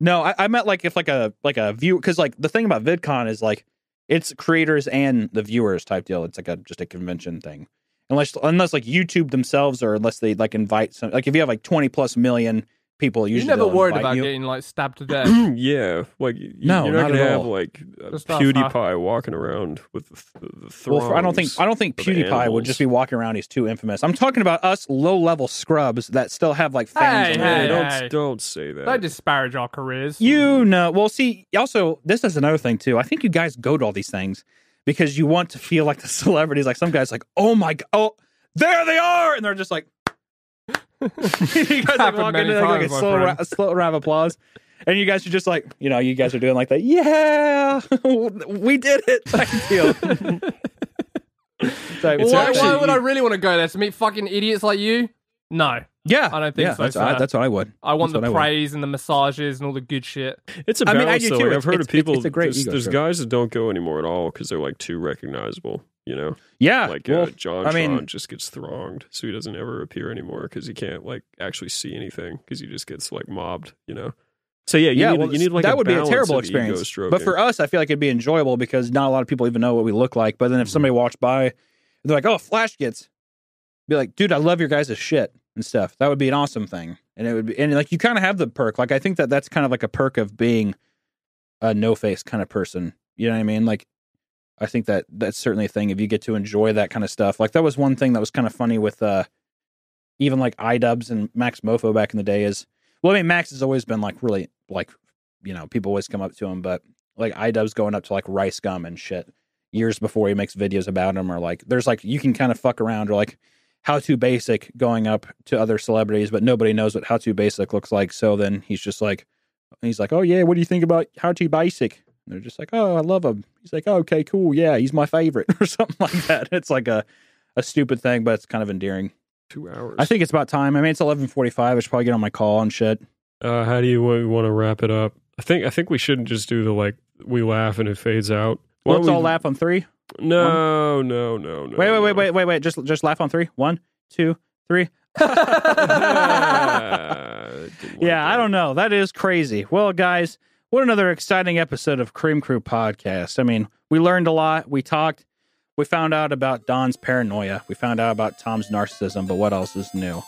Speaker 2: No, I, I meant like if like a like a view because like the thing about VidCon is like it's creators and the viewers type deal. It's like a just a convention thing. Unless unless like YouTube themselves or unless they like invite some like if you have like twenty plus million people,
Speaker 1: You're
Speaker 2: usually
Speaker 1: never
Speaker 2: they'll
Speaker 1: worried
Speaker 2: invite
Speaker 1: about
Speaker 2: you.
Speaker 1: getting like stabbed to death.
Speaker 3: yeah, like y-
Speaker 2: No,
Speaker 3: you're not,
Speaker 2: not
Speaker 3: gonna
Speaker 2: at
Speaker 3: have
Speaker 2: all.
Speaker 3: like
Speaker 1: Just not
Speaker 3: PewDiePie walking around with the, the
Speaker 2: Well, for, I don't think I don't think
Speaker 3: of
Speaker 2: PewDiePie would just be walking around. He's too infamous. I'm talking about us low level scrubs that still have like fans.
Speaker 1: Hey,
Speaker 2: on
Speaker 3: Hey,
Speaker 2: their-
Speaker 1: hey,
Speaker 3: don't
Speaker 1: hey.
Speaker 3: don't say that.
Speaker 1: Don't disparage our careers.
Speaker 2: You know, well, see, also, this is another thing too. I think you guys go to all these things because you want to feel like the celebrities. Like some guys, like, oh my god, oh, there they are, and they're just like, you guys like
Speaker 1: Happened
Speaker 2: walk into like, a
Speaker 1: times, my
Speaker 2: slow, ra- a slow round of applause, and you guys are just like, you know, you guys are doing like that. Yeah, we did it. Type deal. Type-
Speaker 3: It's
Speaker 1: why,
Speaker 3: actually-
Speaker 1: why would I really want to go there to meet fucking idiots like you? No,
Speaker 2: yeah,
Speaker 1: I don't think
Speaker 2: yeah,
Speaker 1: so,
Speaker 2: That's. I, that's what I would.
Speaker 1: I want
Speaker 2: That's
Speaker 1: the
Speaker 2: what I would.
Speaker 1: praise and the massages and all the good shit.
Speaker 3: It's a balance
Speaker 2: mean, I do too.
Speaker 3: I've heard
Speaker 2: it's-
Speaker 3: of people.
Speaker 2: it's a great
Speaker 3: there's,
Speaker 2: ego
Speaker 3: there's guys that don't go anymore at all because they're like too recognizable. You know,
Speaker 2: Yeah,
Speaker 3: like
Speaker 2: well,
Speaker 3: uh, John
Speaker 2: I mean-
Speaker 3: just gets thronged, so he doesn't ever appear anymore because he can't like actually see anything because he just gets like mobbed. You know. So yeah, you
Speaker 2: yeah,
Speaker 3: need,
Speaker 2: well,
Speaker 3: you need like
Speaker 2: that would be a terrible experience. But for us, I feel like it'd be enjoyable because not a lot of people even know what we look like. But then if
Speaker 3: Mhm.
Speaker 2: somebody walks by, they're like, "Oh, Flashgitz," be like, "Dude, I love your guys' as shit and stuff." That would be an awesome thing, and it would be, and like you kind of have the perk. Like I think that that's kind of like a perk of being a no face kind of person. You know what I mean? Like I think that that's certainly a thing if you get to enjoy that kind of stuff. Like that was one thing that was kind of funny with uh even like iDubbbz and Maxmoefoe back in the day is well, I mean Max has always been like really like you know, people always come up to him, but like iDubbbz going up to like RiceGum and shit years before he makes videos about him, or like there's like you can kind of fuck around, or like HowToBasic going up to other celebrities, but nobody knows what HowToBasic looks like. So then he's just like, he's like, oh yeah, what do you think about HowToBasic? And they're just like, oh, I love him. He's like, oh, okay, cool, yeah, he's my favorite, or something like that. It's like a a stupid thing, but it's kind of endearing.
Speaker 3: two hours.
Speaker 2: I think it's about time. I mean, it's eleven forty five. I should probably get on my call and shit.
Speaker 3: Uh, how do you want to wrap it up? I think I think we shouldn't just do the like we laugh and it fades out. Why
Speaker 2: Let's
Speaker 3: don't
Speaker 2: all laugh on three.
Speaker 3: No, no, no, no.
Speaker 2: Wait, wait, wait, wait, wait, wait. Just just laugh on three. One, two, three.
Speaker 3: Ah, it didn't work
Speaker 2: Yeah, I don't know. That is crazy. Well, guys, what another exciting episode of Cream Crew podcast. I mean, we learned a lot. We talked. We found out about Don's paranoia. We found out about Tom's narcissism. But what else is new?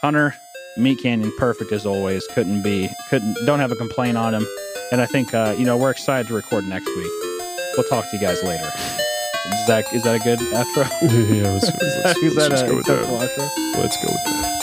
Speaker 2: Hunter, MeatCanyon, perfect as always. Couldn't be. Couldn't. Don't have a complaint on him. And I think uh, you know we're excited to record next week. We'll talk to you guys later. Is that is that a good outro?
Speaker 3: yeah, let's, let's, let's,
Speaker 2: is that
Speaker 3: just
Speaker 2: a
Speaker 3: go with that.
Speaker 2: outro?
Speaker 3: Let's go with that.